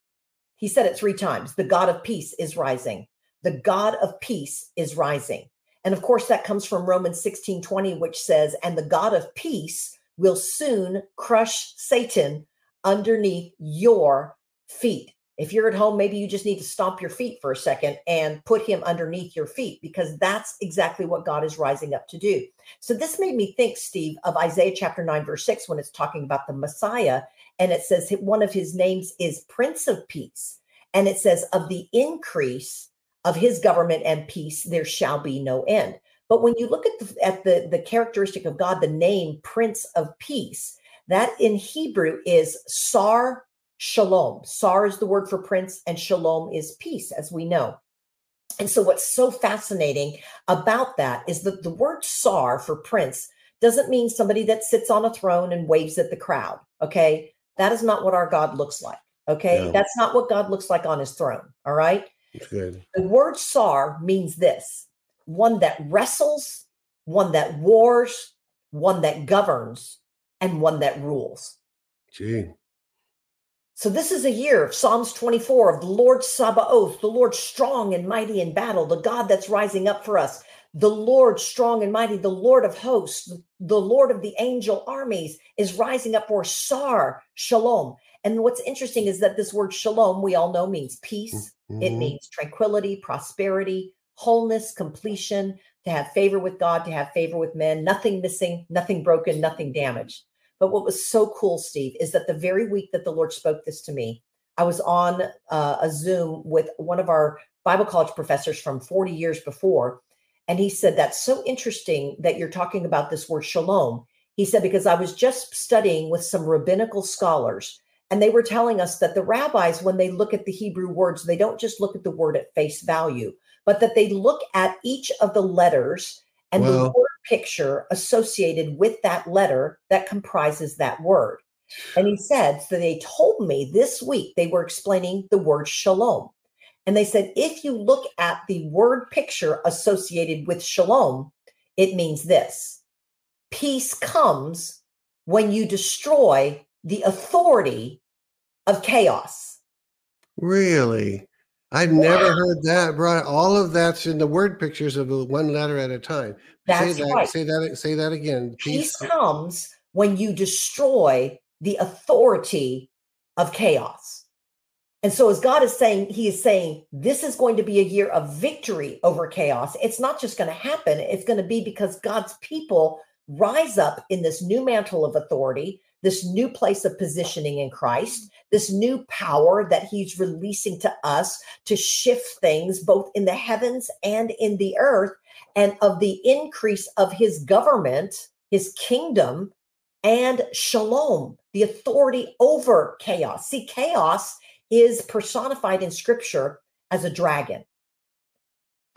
He said it three times the God of peace is rising. The God of peace is rising. And of course, that comes from Romans 16 20, which says, And the God of peace will soon crush Satan underneath your feet. If you're at home, maybe you just need to stomp your feet for a second and put him underneath your feet because that's exactly what God is rising up to do. So, this made me think, Steve, of Isaiah chapter 9, verse 6, when it's talking about the Messiah. And it says one of his names is Prince of Peace. And it says, Of the increase of his government and peace, there shall be no end. But when you look at the, at the, the characteristic of God, the name Prince of Peace, that in Hebrew is Sar Shalom. Sar is the word for prince, and Shalom is peace, as we know. And so, what's so fascinating about that is that the word Sar for prince doesn't mean somebody that sits on a throne and waves at the crowd. Okay. That is not what our God looks like. Okay. Yeah. That's not what God looks like on his throne. All right. Good. The word sar means this one that wrestles, one that wars, one that governs, and one that rules. Gee. So this is a year of Psalms 24 of the Lord Sabaoth, the Lord strong and mighty in battle, the God that's rising up for us, the Lord strong and mighty, the Lord of hosts, the Lord of the angel armies is rising up for Sar Shalom. And what's interesting is that this word shalom, we all know means peace. Mm-hmm. It means tranquility, prosperity, wholeness, completion, to have favor with God, to have favor with men, nothing missing, nothing broken, nothing damaged. But what was so cool, Steve, is that the very week that the Lord spoke this to me, I was on uh, a Zoom with one of our Bible college professors from 40 years before. And he said, That's so interesting that you're talking about this word shalom. He said, Because I was just studying with some rabbinical scholars, and they were telling us that the rabbis, when they look at the Hebrew words, they don't just look at the word at face value, but that they look at each of the letters and well, the word picture associated with that letter that comprises that word. And he said, so they told me this week they were explaining the word shalom. And they said, if you look at the word picture associated with shalom, it means this peace comes when you destroy the authority of chaos. Really? I've never heard that brought. All of that's in the word pictures of one letter at a time. That's say that, right. Say that. Say that again. Peace, Peace comes when you destroy the authority of chaos. And so, as God is saying, He is saying, this is going to be a year of victory over chaos. It's not just going to happen, it's going to be because God's people rise up in this new mantle of authority, this new place of positioning in Christ, this new power that He's releasing to us to shift things both in the heavens and in the earth, and of the increase of His government, His kingdom, and shalom, the authority over chaos. See, chaos is personified in scripture as a dragon.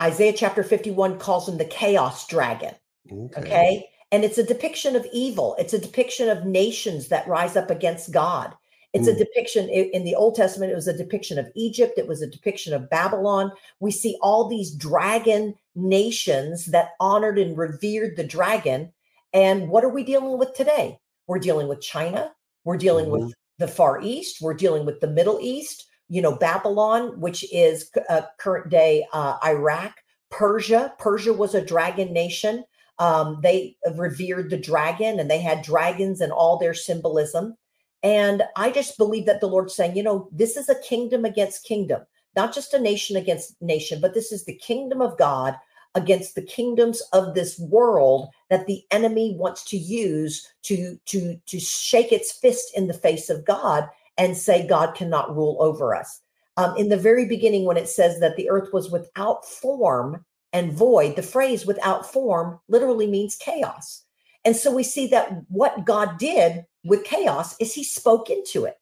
Isaiah chapter 51 calls him the chaos dragon. Okay. okay. And it's a depiction of evil. It's a depiction of nations that rise up against God. It's mm. a depiction in the Old Testament. It was a depiction of Egypt. It was a depiction of Babylon. We see all these dragon nations that honored and revered the dragon. And what are we dealing with today? We're dealing with China. We're dealing mm-hmm. with the Far East. We're dealing with the Middle East, you know, Babylon, which is uh, current day uh, Iraq, Persia. Persia was a dragon nation. Um, they revered the dragon and they had dragons and all their symbolism. And I just believe that the Lord's saying, you know, this is a kingdom against kingdom, not just a nation against nation, but this is the kingdom of God against the kingdoms of this world that the enemy wants to use to to to shake its fist in the face of God and say God cannot rule over us. Um, in the very beginning, when it says that the earth was without form and void, the phrase without form literally means chaos. And so we see that what God did with chaos is he spoke into it.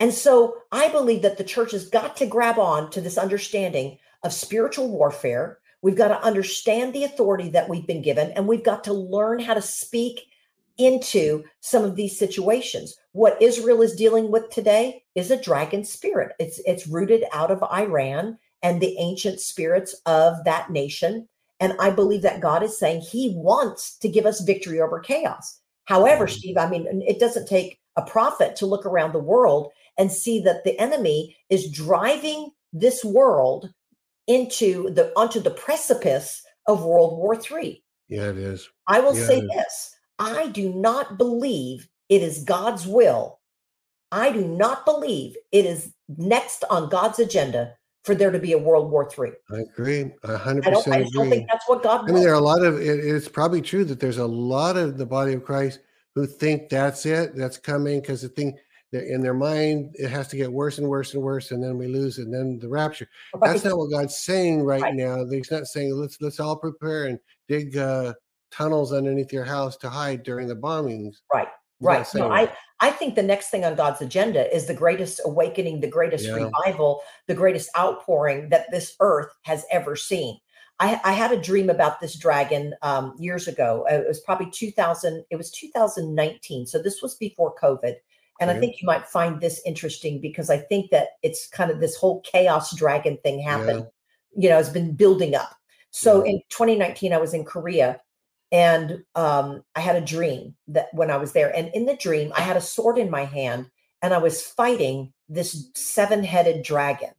And so I believe that the church has got to grab on to this understanding of spiritual warfare, We've got to understand the authority that we've been given, and we've got to learn how to speak into some of these situations. What Israel is dealing with today is a dragon spirit. It's it's rooted out of Iran and the ancient spirits of that nation. And I believe that God is saying He wants to give us victory over chaos. However, mm-hmm. Steve, I mean, it doesn't take a prophet to look around the world and see that the enemy is driving this world into the onto the precipice of World War III. Yeah, it is. I will yeah, say this: I do not believe it is God's will. I do not believe it is next on God's agenda for there to be a World War III. I agree. I hundred percent agree. I don't think that's what God. I mean, there are a lot of. It, it's probably true that there's a lot of the body of Christ who think that's it, that's coming, because the thing in their mind it has to get worse and worse and worse and then we lose and then the rapture that's not what god's saying right, right, now he's not saying let's let's all prepare and dig uh, tunnels underneath your house to hide during the bombings right he's right no, i i think the next thing on god's agenda is the greatest awakening the greatest yeah. revival the greatest outpouring that this earth has ever seen I, I, had a dream about this dragon um, years ago. It was probably 2000. It was 2019. So this was before COVID. And I think you might find this interesting because I think that it's kind of this whole chaos dragon thing happened, yeah. you know, has been building up. So yeah. in 2019, I was in Korea and um, I had a dream that when I was there, and in the dream, I had a sword in my hand and I was fighting this seven headed dragon.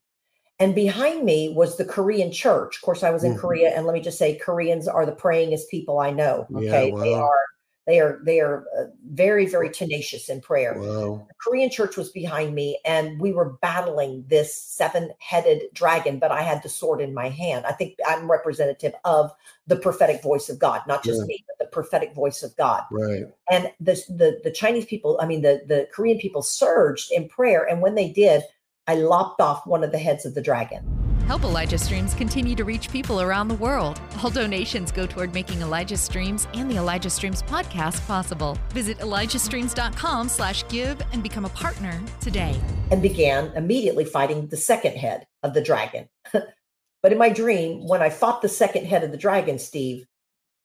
And behind me was the Korean church. Of course, I was in mm-hmm. Korea, and let me just say, Koreans are the prayingest people I know. Okay, yeah, they are they are they are uh, very very tenacious in prayer. Wow. The Korean church was behind me, and we were battling this seven-headed dragon. But I had the sword in my hand. I think I'm representative of the prophetic voice of God, not just yeah. me, but the prophetic voice of God. Right. And the the the Chinese people, I mean the the Korean people, surged in prayer, and when they did, I lopped off one of the heads of the dragon. Help Elijah Streams continue to reach people around the world. All donations go toward making Elijah Streams and the Elijah Streams podcast possible. Visit ElijahStreams.com slash give and become a partner today. And began immediately fighting the second head of the dragon. but in my dream, when I fought the second head of the dragon, Steve,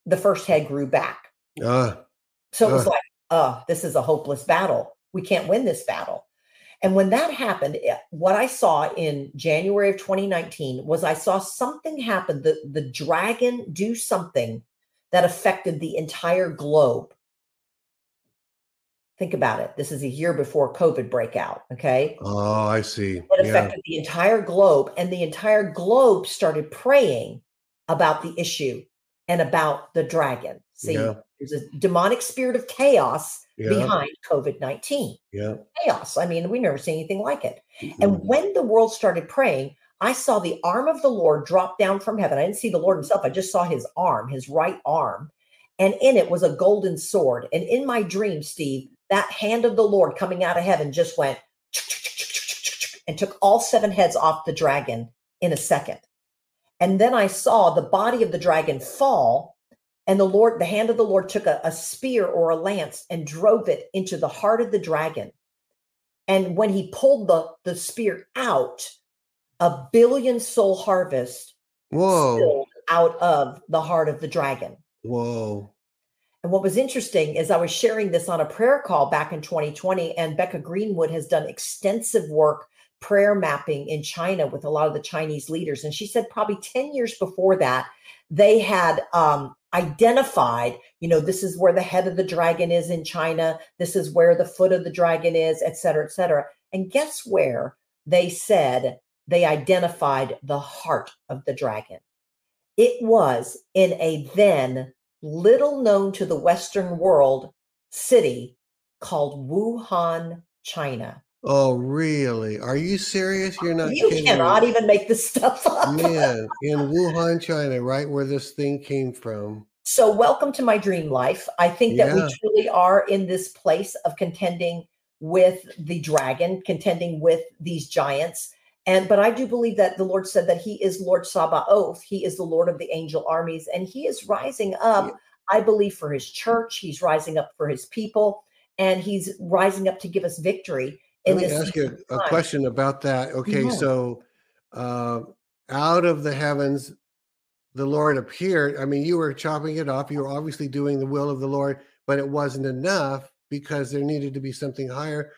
the first head grew back. Uh, so it was uh. like, uh, this is a hopeless battle. We can't win this battle. And when that happened, eh, what I saw in January of 2019 was I saw something happen, the, the dragon do something that affected the entire globe. Think about it. This is a year before COVID breakout. Okay. Oh, I see. It affected yeah. the entire globe, and the entire globe started praying about the issue and about the dragon. See, yeah. there's a demonic spirit of chaos yeah. behind COVID 19. Yeah. Chaos. I mean, we never seen anything like it. Mm-hmm. And when the world started praying, I saw the arm of the Lord drop down from heaven. I didn't see the Lord himself, I just saw his arm, his right arm. And in it was a golden sword. And in my dream, Steve, that hand of the Lord coming out of heaven just went and took all seven heads off the dragon in a second. And then I saw the body of the dragon fall and the Lord, the hand of the Lord took a, a spear or a lance and drove it into the heart of the dragon. And when he pulled the, the spear out, a billion soul harvest Whoa. out of the heart of the dragon. Whoa. And what was interesting is I was sharing this on a prayer call back in 2020, and Becca Greenwood has done extensive work prayer mapping in China with a lot of the Chinese leaders. And she said probably 10 years before that, they had um, identified, you know, this is where the head of the dragon is in China, this is where the foot of the dragon is, et cetera, et cetera. And guess where they said they identified the heart of the dragon? It was in a then little known to the Western world city called Wuhan, China. Oh, really? Are you serious? You're not You kidding cannot even make this stuff up. Man, in Wuhan, China, right where this thing came from. So, welcome to my dream life. I think that yeah. we truly are in this place of contending with the dragon, contending with these giants. And but I do believe that the Lord said that He is Lord Sabaoth. He is the Lord of the angel armies, and He is rising up. Yeah. I believe for His church. He's rising up for His people, and He's rising up to give us victory. Let me ask you a question about that. Okay, mm-hmm. so uh, out of the heavens, the Lord appeared. I mean, you were chopping it up. You were obviously doing the will of the Lord, but it wasn't enough because there needed to be something higher.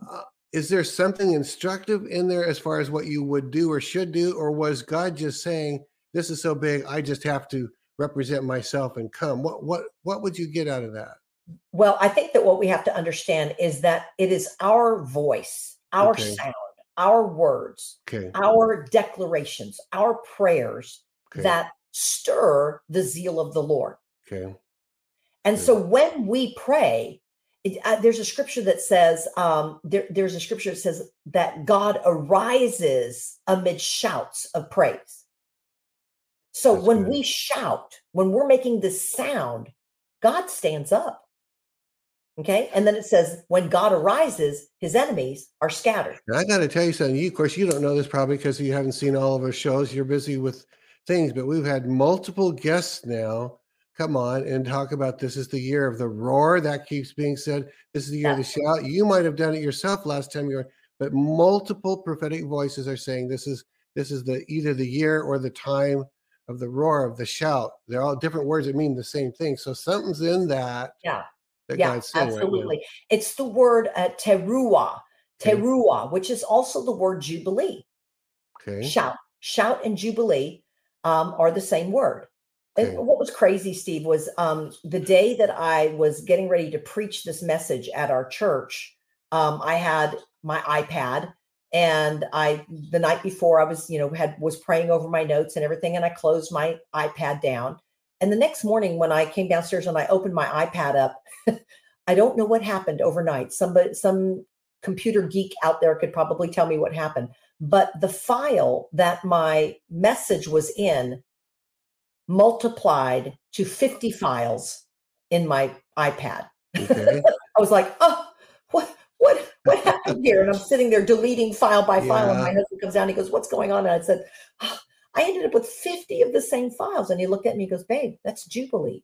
Uh, is there something instructive in there as far as what you would do or should do, or was God just saying, "This is so big, I just have to represent myself and come"? What what what would you get out of that? Well, I think that what we have to understand is that it is our voice, our okay. sound, our words, okay. our declarations, our prayers okay. that stir the zeal of the Lord. Okay. And so when we pray, it, uh, there's a scripture that says um, there, there's a scripture that says that God arises amid shouts of praise. So That's when good. we shout, when we're making this sound, God stands up. Okay. And then it says, when God arises, his enemies are scattered. I got to tell you something. You, of course, you don't know this probably because you haven't seen all of our shows. You're busy with things, but we've had multiple guests now come on and talk about this is the year of the roar. That keeps being said. This is the year yeah. of the shout. You might have done it yourself last time you were, but multiple prophetic voices are saying this is this is the either the year or the time of the roar of the shout. They're all different words that mean the same thing. So something's in that. Yeah yeah, absolutely. Right it's the word uh, teruah, teruah, which is also the word jubilee. Okay. Shout, shout, and jubilee um, are the same word. Okay. what was crazy, Steve, was um, the day that I was getting ready to preach this message at our church. Um, I had my iPad and I the night before I was, you know, had was praying over my notes and everything, and I closed my iPad down. And the next morning when I came downstairs and I opened my iPad up, I don't know what happened overnight. Somebody, some computer geek out there could probably tell me what happened. But the file that my message was in multiplied to 50 files in my iPad. Okay. I was like, oh, what what what happened here? And I'm sitting there deleting file by file, yeah. and my husband comes down. He goes, "What's going on?" And I said, oh, "I ended up with 50 of the same files." And he looked at me, and goes, "Babe, that's Jubilee."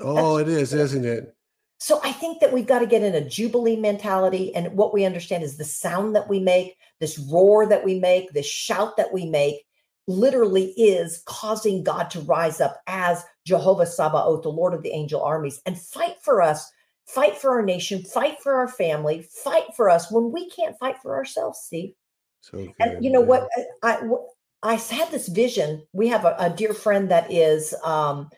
Oh, that's it is, isn't it? So I think that we've got to get in a Jubilee mentality, and what we understand is the sound that we make, this roar that we make, this shout that we make, literally is causing God to rise up as Jehovah Sabaoth, the Lord of the angel armies, and fight for us fight for our nation, fight for our family, fight for us when we can't fight for ourselves, Steve. So good, and you know what? I, I had this vision. We have a, a dear friend that is um,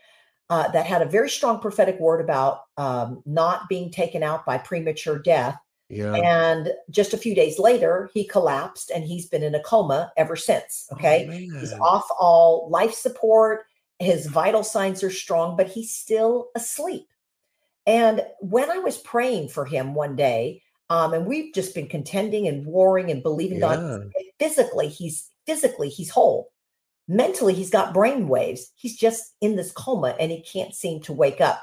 uh, that had a very strong prophetic word about um, not being taken out by premature death. Yeah. And just a few days later, he collapsed and he's been in a coma ever since. Oh, okay. Oh, he's off all life support. His vital signs are strong, but he's still asleep. And when I was praying for him one day, um, and we've just been contending and warring and believing yeah. God. Physically, he's physically he's whole. Mentally, he's got brain waves. He's just in this coma and he can't seem to wake up.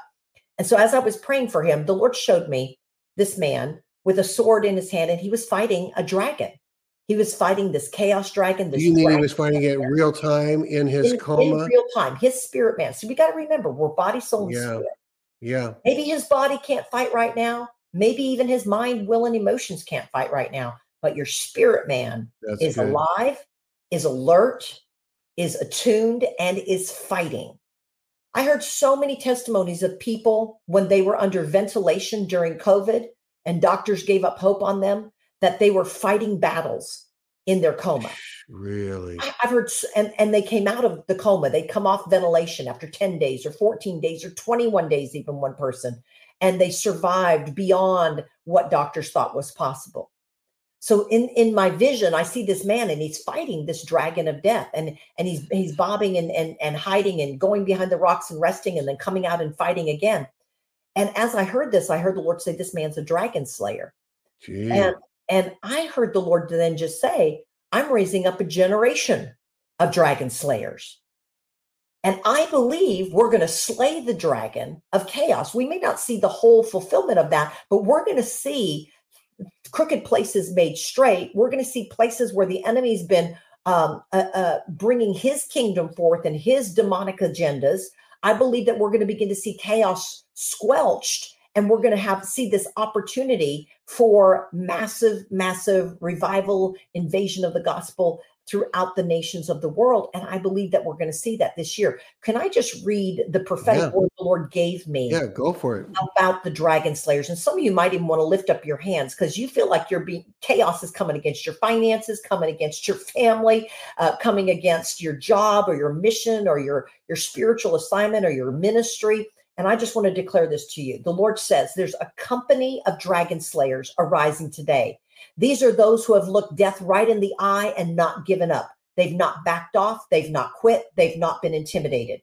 And so, as I was praying for him, the Lord showed me this man with a sword in his hand, and he was fighting a dragon. He was fighting this chaos dragon. This you mean he was fighting it real time in his in, coma? In real time, his spirit man. So we got to remember, we're body, soul, and yeah. spirit. Yeah. Maybe his body can't fight right now. Maybe even his mind, will, and emotions can't fight right now. But your spirit man That's is good. alive, is alert, is attuned, and is fighting. I heard so many testimonies of people when they were under ventilation during COVID and doctors gave up hope on them that they were fighting battles in their coma. Really? I, have heard, and, and they came out of the coma. They come off ventilation after 10 days or 14 days or 21 days, even one person, and they survived beyond what doctors thought was possible. So in in my vision, I see this man and he's fighting this dragon of death, and and he's he's bobbing and and and hiding and going behind the rocks and resting, and then coming out and fighting again. And as I heard this, I heard the Lord say, "This man's a dragon slayer." And and I heard the Lord then just say, I'm raising up a generation of dragon slayers. And I believe we're going to slay the dragon of chaos. We may not see the whole fulfillment of that, but we're going to see crooked places made straight. We're going to see places where the enemy's been um, uh, uh, bringing his kingdom forth and his demonic agendas. I believe that we're going to begin to see chaos squelched and we're going to have see this opportunity for massive massive revival invasion of the gospel throughout the nations of the world and i believe that we're going to see that this year can i just read the prophetic yeah. word the lord gave me yeah go for it about the dragon slayers and some of you might even want to lift up your hands because you feel like you're being chaos is coming against your finances coming against your family uh, coming against your job or your mission or your your spiritual assignment or your ministry and I just want to declare this to you. The Lord says there's a company of dragon slayers arising today. These are those who have looked death right in the eye and not given up. They've not backed off. They've not quit. They've not been intimidated.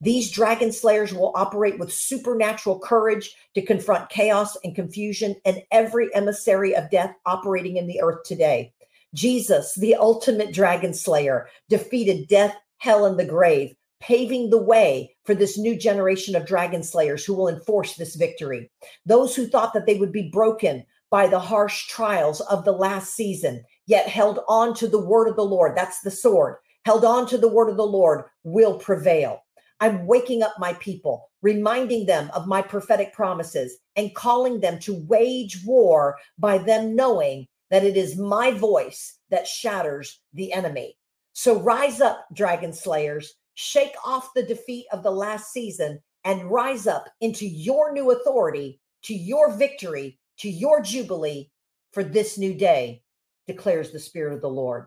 These dragon slayers will operate with supernatural courage to confront chaos and confusion and every emissary of death operating in the earth today. Jesus, the ultimate dragon slayer, defeated death, hell, and the grave paving the way for this new generation of dragon slayers who will enforce this victory. Those who thought that they would be broken by the harsh trials of the last season, yet held on to the word of the Lord, that's the sword, held on to the word of the Lord, will prevail. I'm waking up my people, reminding them of my prophetic promises and calling them to wage war by them knowing that it is my voice that shatters the enemy. So rise up, dragon slayers, shake off the defeat of the last season and rise up into your new authority, to your victory, to your jubilee for this new day, declares the Spirit of the Lord.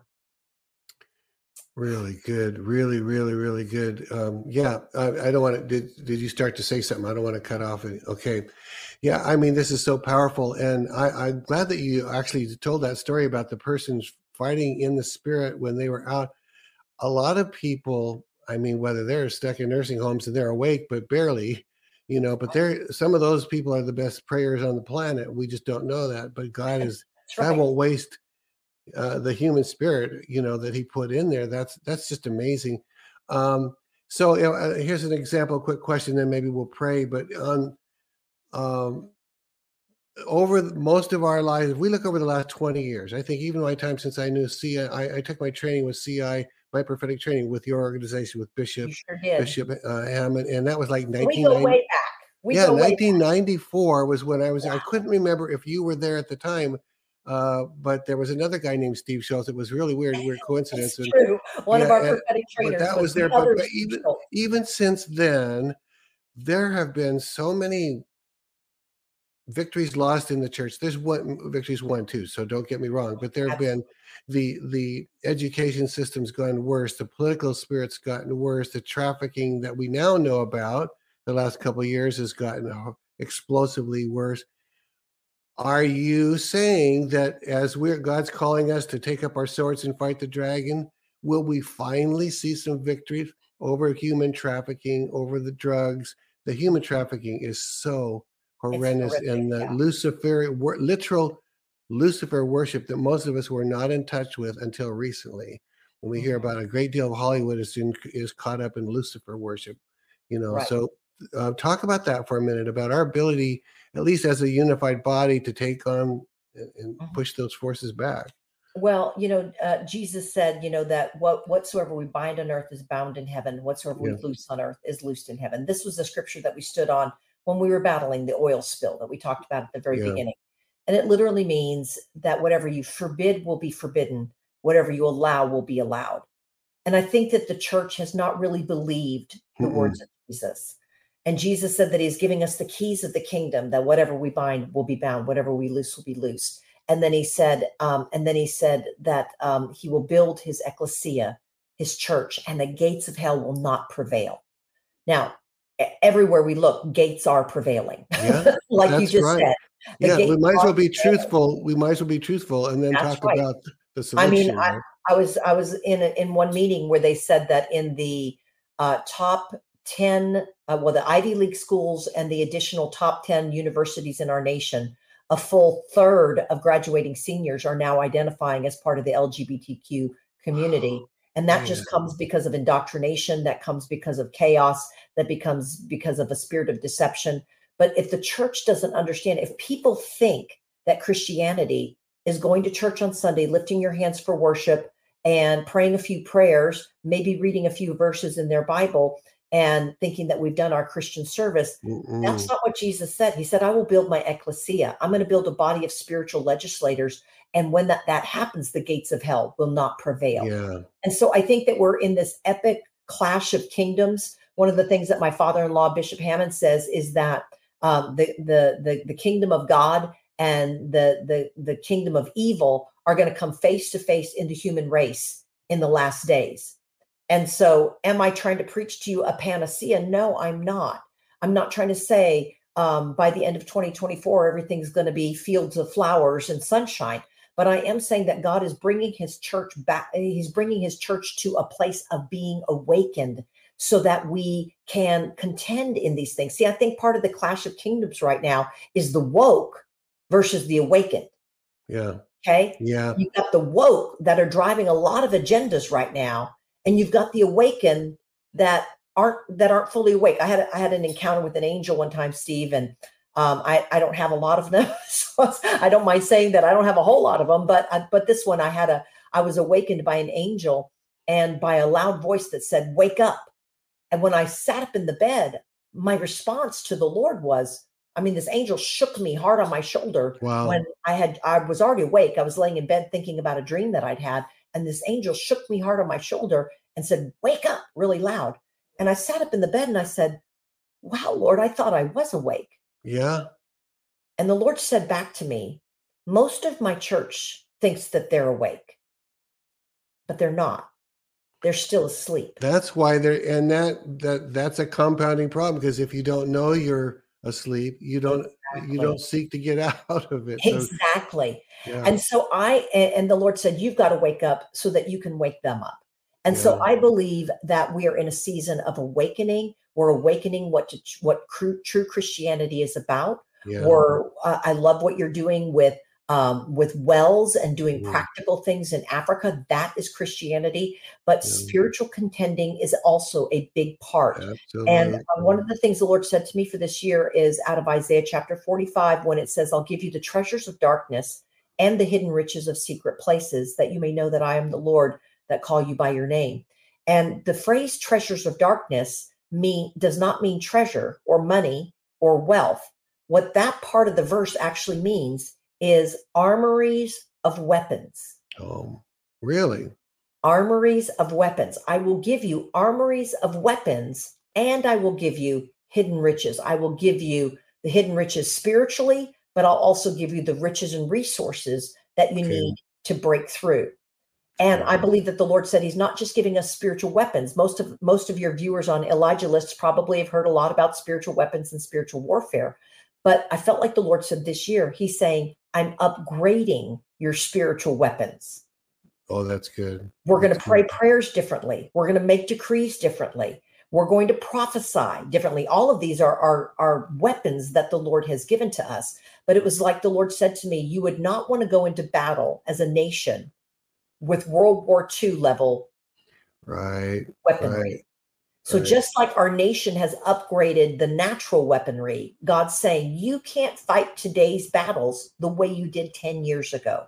Really good. Really, really, really good. Um, yeah, I, I, don't want to. Did, did you start to say something? I don't want to cut off. It. Okay. Yeah, I mean, this is so powerful. And I, I'm glad that you actually told that story about the persons fighting in the spirit when they were out. A lot of people, I mean, whether they're stuck in nursing homes and they're awake, but barely, you know, but they're some of those people are the best prayers on the planet. We just don't know that. But God is, right. God won't waste uh, the human spirit, you know, that he put in there. That's that's just amazing. Um, so you know, uh, here's an example, quick question, then maybe we'll pray. But on um, over most of our lives, if we look over the last 20 years, I think even my time since I knew CI, I, I took my training with CI, my prophetic training with your organization with Bishop sure Bishop uh, Hamon, and that was like 1990. We yeah, 1994 was when I was. Yeah. I couldn't remember if you were there at the time, uh, but there was another guy named Steve Schultz. It was really weird, weird coincidence. It's true. One yeah, of our prophetic trainers. But that was, there. But, but even, even since then, there have been so many victories lost in the church. There's one victories won too, so don't get me wrong. But there have been the the education system's gone worse, the political spirit's gotten worse, the trafficking that we now know about the last couple years has gotten explosively worse. Are you saying that as we're God's calling us to take up our swords and fight the dragon, will we finally see some victories over human trafficking, over the drugs? The human trafficking is so horrendous and the yeah. Lucifer literal Lucifer worship that most of us were not in touch with until recently. When we mm-hmm. hear about a great deal of Hollywood is in, is caught up in Lucifer worship, you know. Right. So uh, talk about that for a minute about our ability, at least as a unified body, to take on and, and mm-hmm. push those forces back. Well, you know, uh, Jesus said, you know, that what whatsoever we bind on earth is bound in heaven. Whatsoever yeah. we loose on earth is loosed in heaven. This was the scripture that we stood on when we were battling the oil spill that we talked about at the very yeah. beginning. And it literally means that whatever you forbid will be forbidden, whatever you allow will be allowed. And I think that the church has not really believed the mm-hmm. words of Jesus. And Jesus said that he's giving us the keys of the kingdom, that whatever we bind will be bound, whatever we loose will be loose. And then he said, um, and then he said that um, he will build his ecclesia, his church, and the gates of hell will not prevail. Now, everywhere we look, gates are prevailing. Yeah, like you just right. said. Yeah, we might as well be truthful. We might as well be truthful and then that's talk right. about the solution. I mean, right? I, I, was I was in a, in one meeting where they said that in the uh, top 10 uh, well the Ivy League schools and the additional top 10 universities in our nation, a full third of graduating seniors are now identifying as part of the LGBTQ community. And that just comes because of indoctrination, that comes because of chaos, that becomes because of a spirit of deception. But if the church doesn't understand, if people think that Christianity is going to church on Sunday, lifting your hands for worship and praying a few prayers, maybe reading a few verses in their Bible, and thinking that we've done our Christian service. Mm-mm. That's not what Jesus said. He said, I will build my ecclesia. I'm going to build a body of spiritual legislators and when that, that happens, the gates of hell will not prevail. Yeah. And so I think that we're in this epic clash of kingdoms. One of the things that my father-in-law, Bishop Hamon, says is that um, the, the the the kingdom of God and the the the kingdom of evil are going to come face to face in the human race in the last days. And so, am I trying to preach to you a panacea? No, I'm not. I'm not trying to say um, by the end of 2024 everything's going to be fields of flowers and sunshine. But I am saying that God is bringing his church back. He's bringing his church to a place of being awakened so that we can contend in these things. See, I think part of the clash of kingdoms right now is the woke versus the awakened. Yeah. Okay. Yeah. You've got the woke that are driving a lot of agendas right now, and you've got the awakened that aren't that aren't fully awake. I had I had an encounter with an angel one time, Steve, and um, I, I don't have a lot of them, so I don't mind saying that I don't have a whole lot of them. But I, but this one, I had a I was awakened by an angel and by a loud voice that said, "Wake up!" And when I sat up in the bed, my response to the Lord was, I mean, this angel shook me hard on my shoulder wow. when I had I was already awake. I was laying in bed thinking about a dream that I'd had, and this angel shook me hard on my shoulder and said, "Wake up!" really loud. And I sat up in the bed and I said, "Wow, Lord, I thought I was awake." Yeah. And the Lord said back to me, most of my church thinks that they're awake, but they're not. they're still asleep. That's why they're and that that that's a compounding problem because if you don't know you're asleep, you don't exactly. you don't seek to get out of it. So, exactly. Yeah. And so I and the Lord said, You've got to wake up so that you can wake them up. And yeah. so I believe that we are in a season of awakening. We're awakening what to, what true, true Christianity is about. Yeah. Or uh, I love what you're doing with um, with wells and doing mm. practical things in Africa. That is Christianity. But yeah. spiritual contending is also a big part. Absolutely. And uh, one of the things the Lord said to me for this year is out of Isaiah chapter 45, when it says, I'll give you the treasures of darkness and the hidden riches of secret places, that you may know that I am the Lord that call you by your name. And the phrase treasures of darkness mean does not mean treasure or money or wealth. What that part of the verse actually means is armories of weapons. Oh, really? Armories of weapons. I will give you armories of weapons and I will give you hidden riches. I will give you the hidden riches spiritually, but I'll also give you the riches and resources that you okay. need to break through. And I believe that the Lord said He's not just giving us spiritual weapons. Most of most of your viewers on Elijah lists probably have heard a lot about spiritual weapons and spiritual warfare. But I felt like the Lord said this year, He's saying, I'm upgrading your spiritual weapons. Oh, that's good. We're going to pray prayers differently. We're going to make decrees differently. We're going to prophesy differently. All of these are, are, are weapons that the Lord has given to us. But it was like the Lord said to me, You would not want to go into battle as a nation with World War II level right, weaponry. Right. So just like our nation has upgraded the natural weaponry, God's saying you can't fight today's battles the way you did 10 years ago.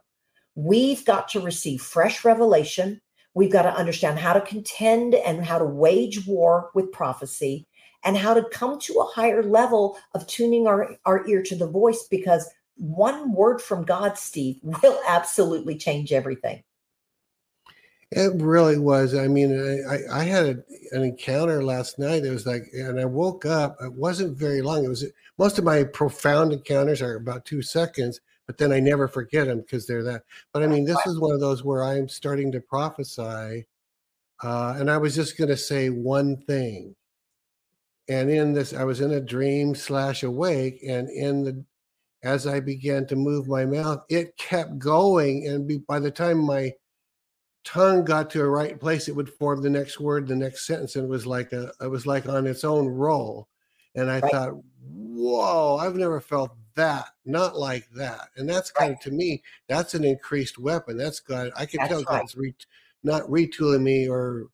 We've got to receive fresh revelation. We've got to understand how to contend and how to wage war with prophecy and how to come to a higher level of tuning our, our ear to the voice because one word from God, Steve, will absolutely change everything. It really was. I mean, I, I had a, an encounter last night. It was like, and I woke up. It wasn't very long. It was most of my profound encounters are about two seconds, but then I never forget them because they're that. But I mean, this is one of those where I'm starting to prophesy, uh, and I was just going to say one thing. And in this, I was in a dream slash awake, and in the as I began to move my mouth, it kept going, and be, by the time my tongue got to a right place, it would form the next word, the next sentence, and it was like a it was like on its own roll. And I right. thought, whoa, I've never felt that, not like that. And that's kind of to me, that's an increased weapon. That's God. I can that's tell right. God's re, not retooling me or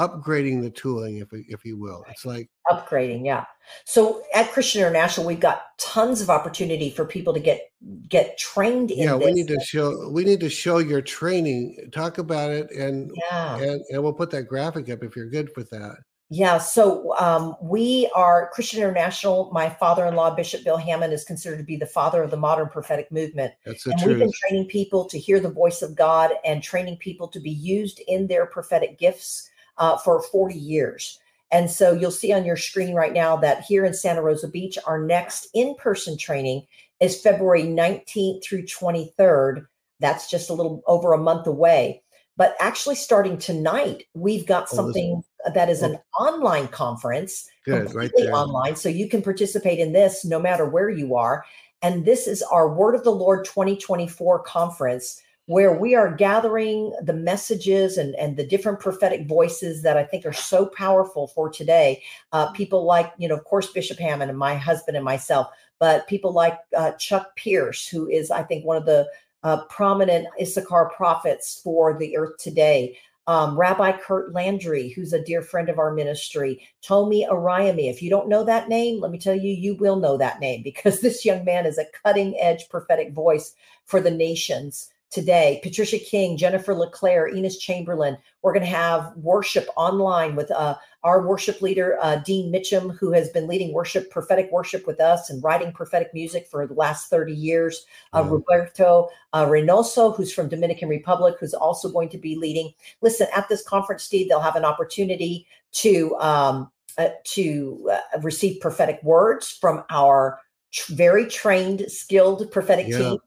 upgrading the tooling, if if you will. It's like upgrading, yeah. So at Christian International, we've got tons of opportunity for people to get get trained in. Yeah, we need to show we need to show your training. Talk about it, and yeah, and, and we'll put that graphic up if you're good with that. Yeah, so um, we are Christian International. My father-in-law, Bishop Bill Hamon, is considered to be the father of the modern prophetic movement. That's the and truth. we've been training people to hear the voice of God and training people to be used in their prophetic gifts uh, for 40 years. And so you'll see on your screen right now that here in Santa Rosa Beach, our next in person training is February 19th through 23rd. That's just a little over a month away. But actually, starting tonight, we've got oh, something that is an online conference, Good, completely right online. So you can participate in this no matter where you are. And this is our Word of the Lord 2024 conference where we are gathering the messages and, and the different prophetic voices that I think are so powerful for today. Uh, people like, you know, of course, Bishop Hamon and my husband and myself, but people like uh, Chuck Pierce, who is, I think, one of the uh, prominent Issachar prophets for the earth today. Um, Rabbi Curt Landry, who's a dear friend of our ministry, Tomi Arayomi. If you don't know that name, let me tell you, you will know that name because this young man is a cutting edge prophetic voice for the nations today. Patricia King, Jennifer LeClaire, Enos Chamberlain. We're going to have worship online with uh, our worship leader, uh, Dean Mitchum, who has been leading worship, prophetic worship with us and writing prophetic music for the last 30 years. Uh, mm-hmm. Roberto uh, Reynoso, who's from Dominican Republic, who's also going to be leading. Listen, at this conference, Steve, they'll have an opportunity to um, uh, to uh, receive prophetic words from our very trained, skilled prophetic yeah. team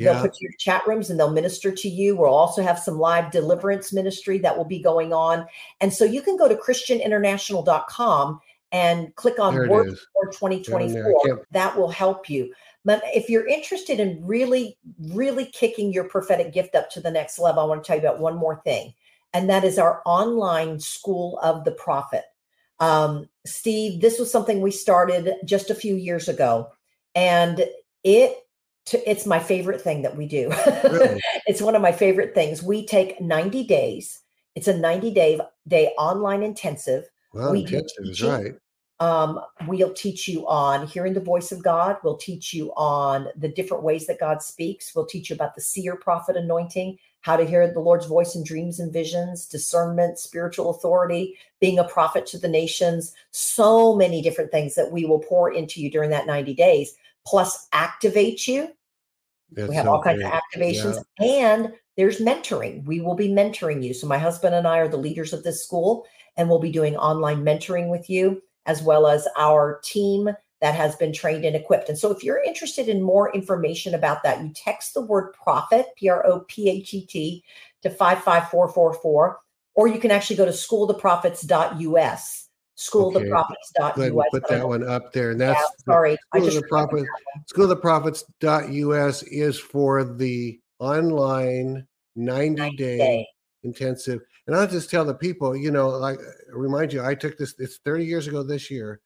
Yeah. They'll put you in chat rooms and they'll minister to you. We'll also have some live deliverance ministry that will be going on. And so you can go to christianinternational.com and click on Work for 2024. That will help you. But if you're interested in really, really kicking your prophetic gift up to the next level, I want to tell you about one more thing, and that is our online School of the Prophet. Um, Steve, this was something we started just a few years ago, and it it's my favorite thing that we do. Really? it's one of my favorite things. We take 90 days. It's a 90 day day online intensive. Well, we intensive is right. Um, we'll teach you on hearing the voice of God. We'll teach you on the different ways that God speaks. We'll teach you about the seer prophet anointing, how to hear the Lord's voice in dreams and visions, discernment, spiritual authority, being a prophet to the nations. So many different things that we will pour into you during that 90 days, plus activate you. That's we have all kinds great. of activations yeah. and there's mentoring. We will be mentoring you. So, my husband and I are the leaders of this school, and we'll be doing online mentoring with you as well as our team that has been trained and equipped. And so if you're interested in more information about that, you text the word prophet, P R O P H E T, to 55444, or you can actually go to schooltheprophets.us. Schooltheprophets.us. Okay. Put that one up there. And that's yeah, sorry. School of the Prophets, schooltheprophets.us is for the online 90, 90 day, day intensive. And I'll just tell the people, you know, like remind you, I took this, it's 30 years ago this year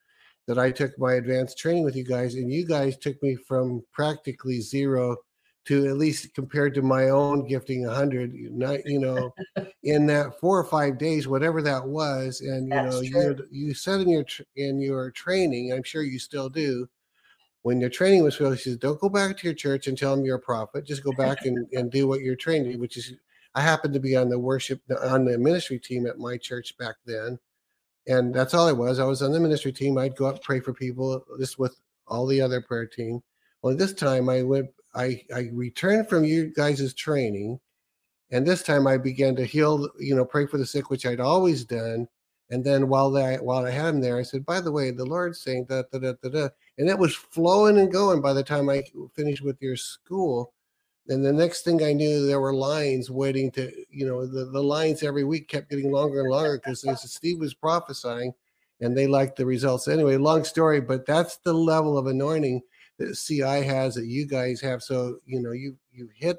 that I took my advanced training with you guys, and you guys took me from practically zero to at least compared to my own gifting 100 not you know in that four or five days whatever that was and you That's know you you said in your in your training i'm sure you still do when your training was finished, says, don't go back to your church and tell them you're a prophet. Just go back and, and do what you're trained, which is I happened to be on the worship on the ministry team at my church back then, and that's all I was. I was on the ministry team. I'd go up pray for people, just with all the other prayer team. Well, this time I went. I I returned from you guys' training, and this time I began to heal. You know, pray for the sick, which I'd always done. And then while I while I had him there, I said, "By the way, the Lord's saying that da da da da," and it was flowing and going. By the time I finished with your school, and the next thing I knew, there were lines waiting to, you know, the, the lines every week kept getting longer and longer because Steve was prophesying and they liked the results. Anyway, long story, but that's the level of anointing that CI has that you guys have. So, you know, you you hit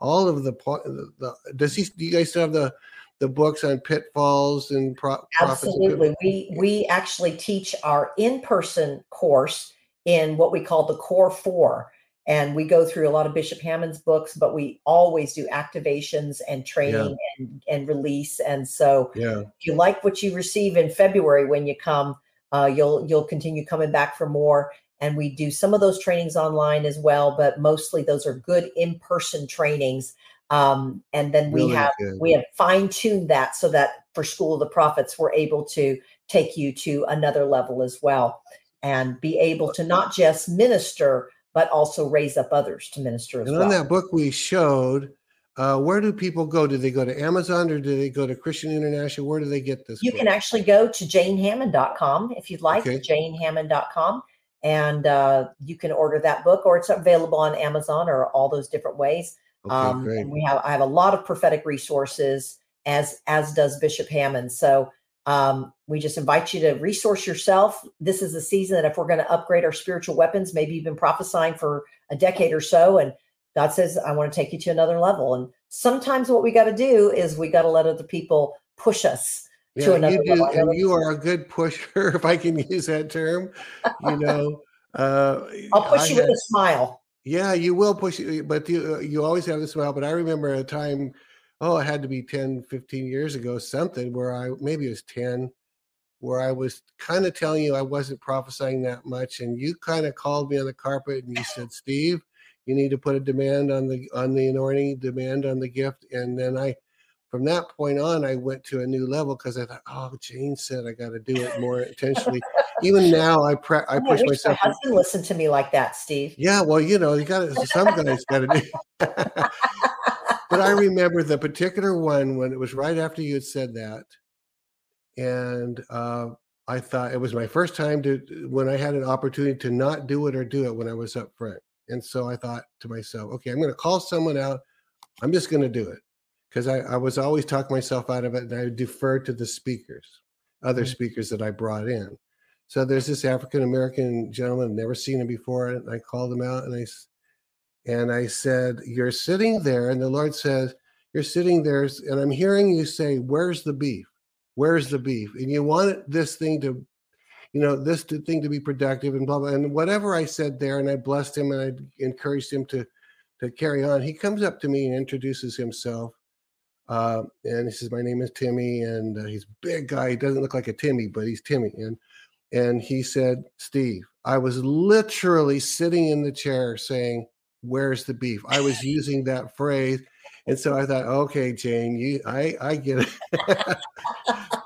all of the. The, the, does he? Do you guys still have the the books on pitfalls and pro- absolutely? We we actually teach our in person course in what we call the Core Four, and we go through a lot of Bishop Hamon's books, but we always do activations and training yeah. and, and release. And so, yeah. if you like what you receive in February when you come, uh, you'll you'll continue coming back for more. And we do some of those trainings online as well, but mostly those are good in person trainings. Um, and then we really have good. we have fine tuned that so that for School of the Prophets, we're able to take you to another level as well and be able to not just minister but also raise up others to minister as and well. on that book we showed, uh, where do people go? Do they go to Amazon or do they go to Christian International? Where do they get this? You book? can actually go to janehamon.com if you'd like, okay. janehamon.com, and uh, you can order that book or it's available on Amazon or all those different ways. Okay, um, and we have I have a lot of prophetic resources as as does Bishop Hamon. So um, we just invite you to resource yourself. This is a season that if we're going to upgrade our spiritual weapons, maybe you've been prophesying for a decade or so, and God says, I want to take you to another level. And sometimes what we got to do is we got to let other people push us yeah, to another you do. And you are a good pusher, if I can use that term. You know, uh, I'll push I you had, with a smile. Yeah, you will push, but you, you always have the smile. But I remember a time oh, it had to be 10, 15 years ago, something where I maybe it was 10, where I was kind of telling you I wasn't prophesying that much. And you kind of called me on the carpet and you said, Steve, you need to put a demand on the on the anointing, demand on the gift. And then I from that point on, I went to a new level because I thought, oh, Jane said I got to do it more intentionally. Even now, I pre- I push myself. My husband listen to me like that, Steve. Yeah, well, you know, you got to. Some guys got to do. but I remember the particular one when it was right after you had said that, and uh, I thought it was my first time to when I had an opportunity to not do it or do it when I was up front, And so I thought to myself, okay, I'm going to call someone out. I'm just going to do it because I, I, was always talking myself out of it and I deferred to the speakers, other mm-hmm. speakers that I brought in. So there's this African American gentleman, never seen him before. And I called him out and I, and I said, You're sitting there. And the Lord says, You're sitting there. And I'm hearing you say, Where's the beef? Where's the beef? And you want this thing to you know, this thing to be productive and blah blah. And whatever I said there, and I blessed him and I encouraged him to to carry on. He comes up to me and introduces himself, uh, and he says, "My name is Timmy," and uh, he's a big guy. He doesn't look like a Timmy, but he's Timmy. And and he said, "Steve, I was literally sitting in the chair saying." Where's the beef? I was using that phrase and so I thought, okay, Jane, you, I, I get it.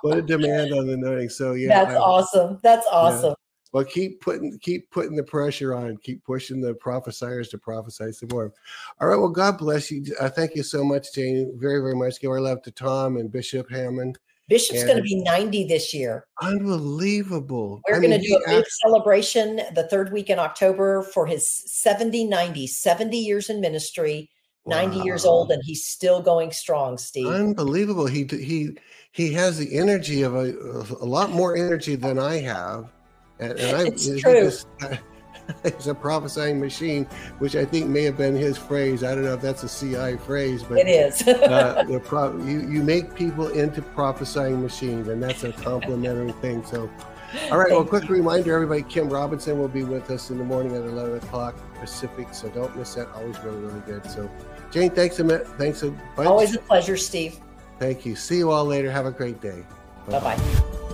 what a demand on the knowing. So yeah, that's I, awesome. That's awesome. Well, keep putting keep putting the pressure on. Keep pushing the prophesiers to prophesy some more. All right. Well, God bless you. Uh, thank you so much, Jane. Very very much. Give our love to Tom and Bishop Hamon. Bishop's going to be 90 this year. Unbelievable. We're going to do a big celebration the third week in October for his 70 90, 70 years in ministry. 90 wow. years old and he's still going strong steve unbelievable he he he has the energy of a, a lot more energy than i have and, and I, it's true. Just, it's a prophesying machine, which I think may have been his phrase. I don't know if that's a CI phrase, but it is. uh, the pro- you you make people into prophesying machines, and that's a complimentary thing. So, all right. Thank well, quick you. reminder, everybody: Kim Robinson will be with us in the morning at eleven o'clock Pacific. So don't miss that. Always really really good. So. Jane, thanks a minute. Thanks a bunch. Always a pleasure, Steve. Thank you. See you all later. Have a great day. Bye bye.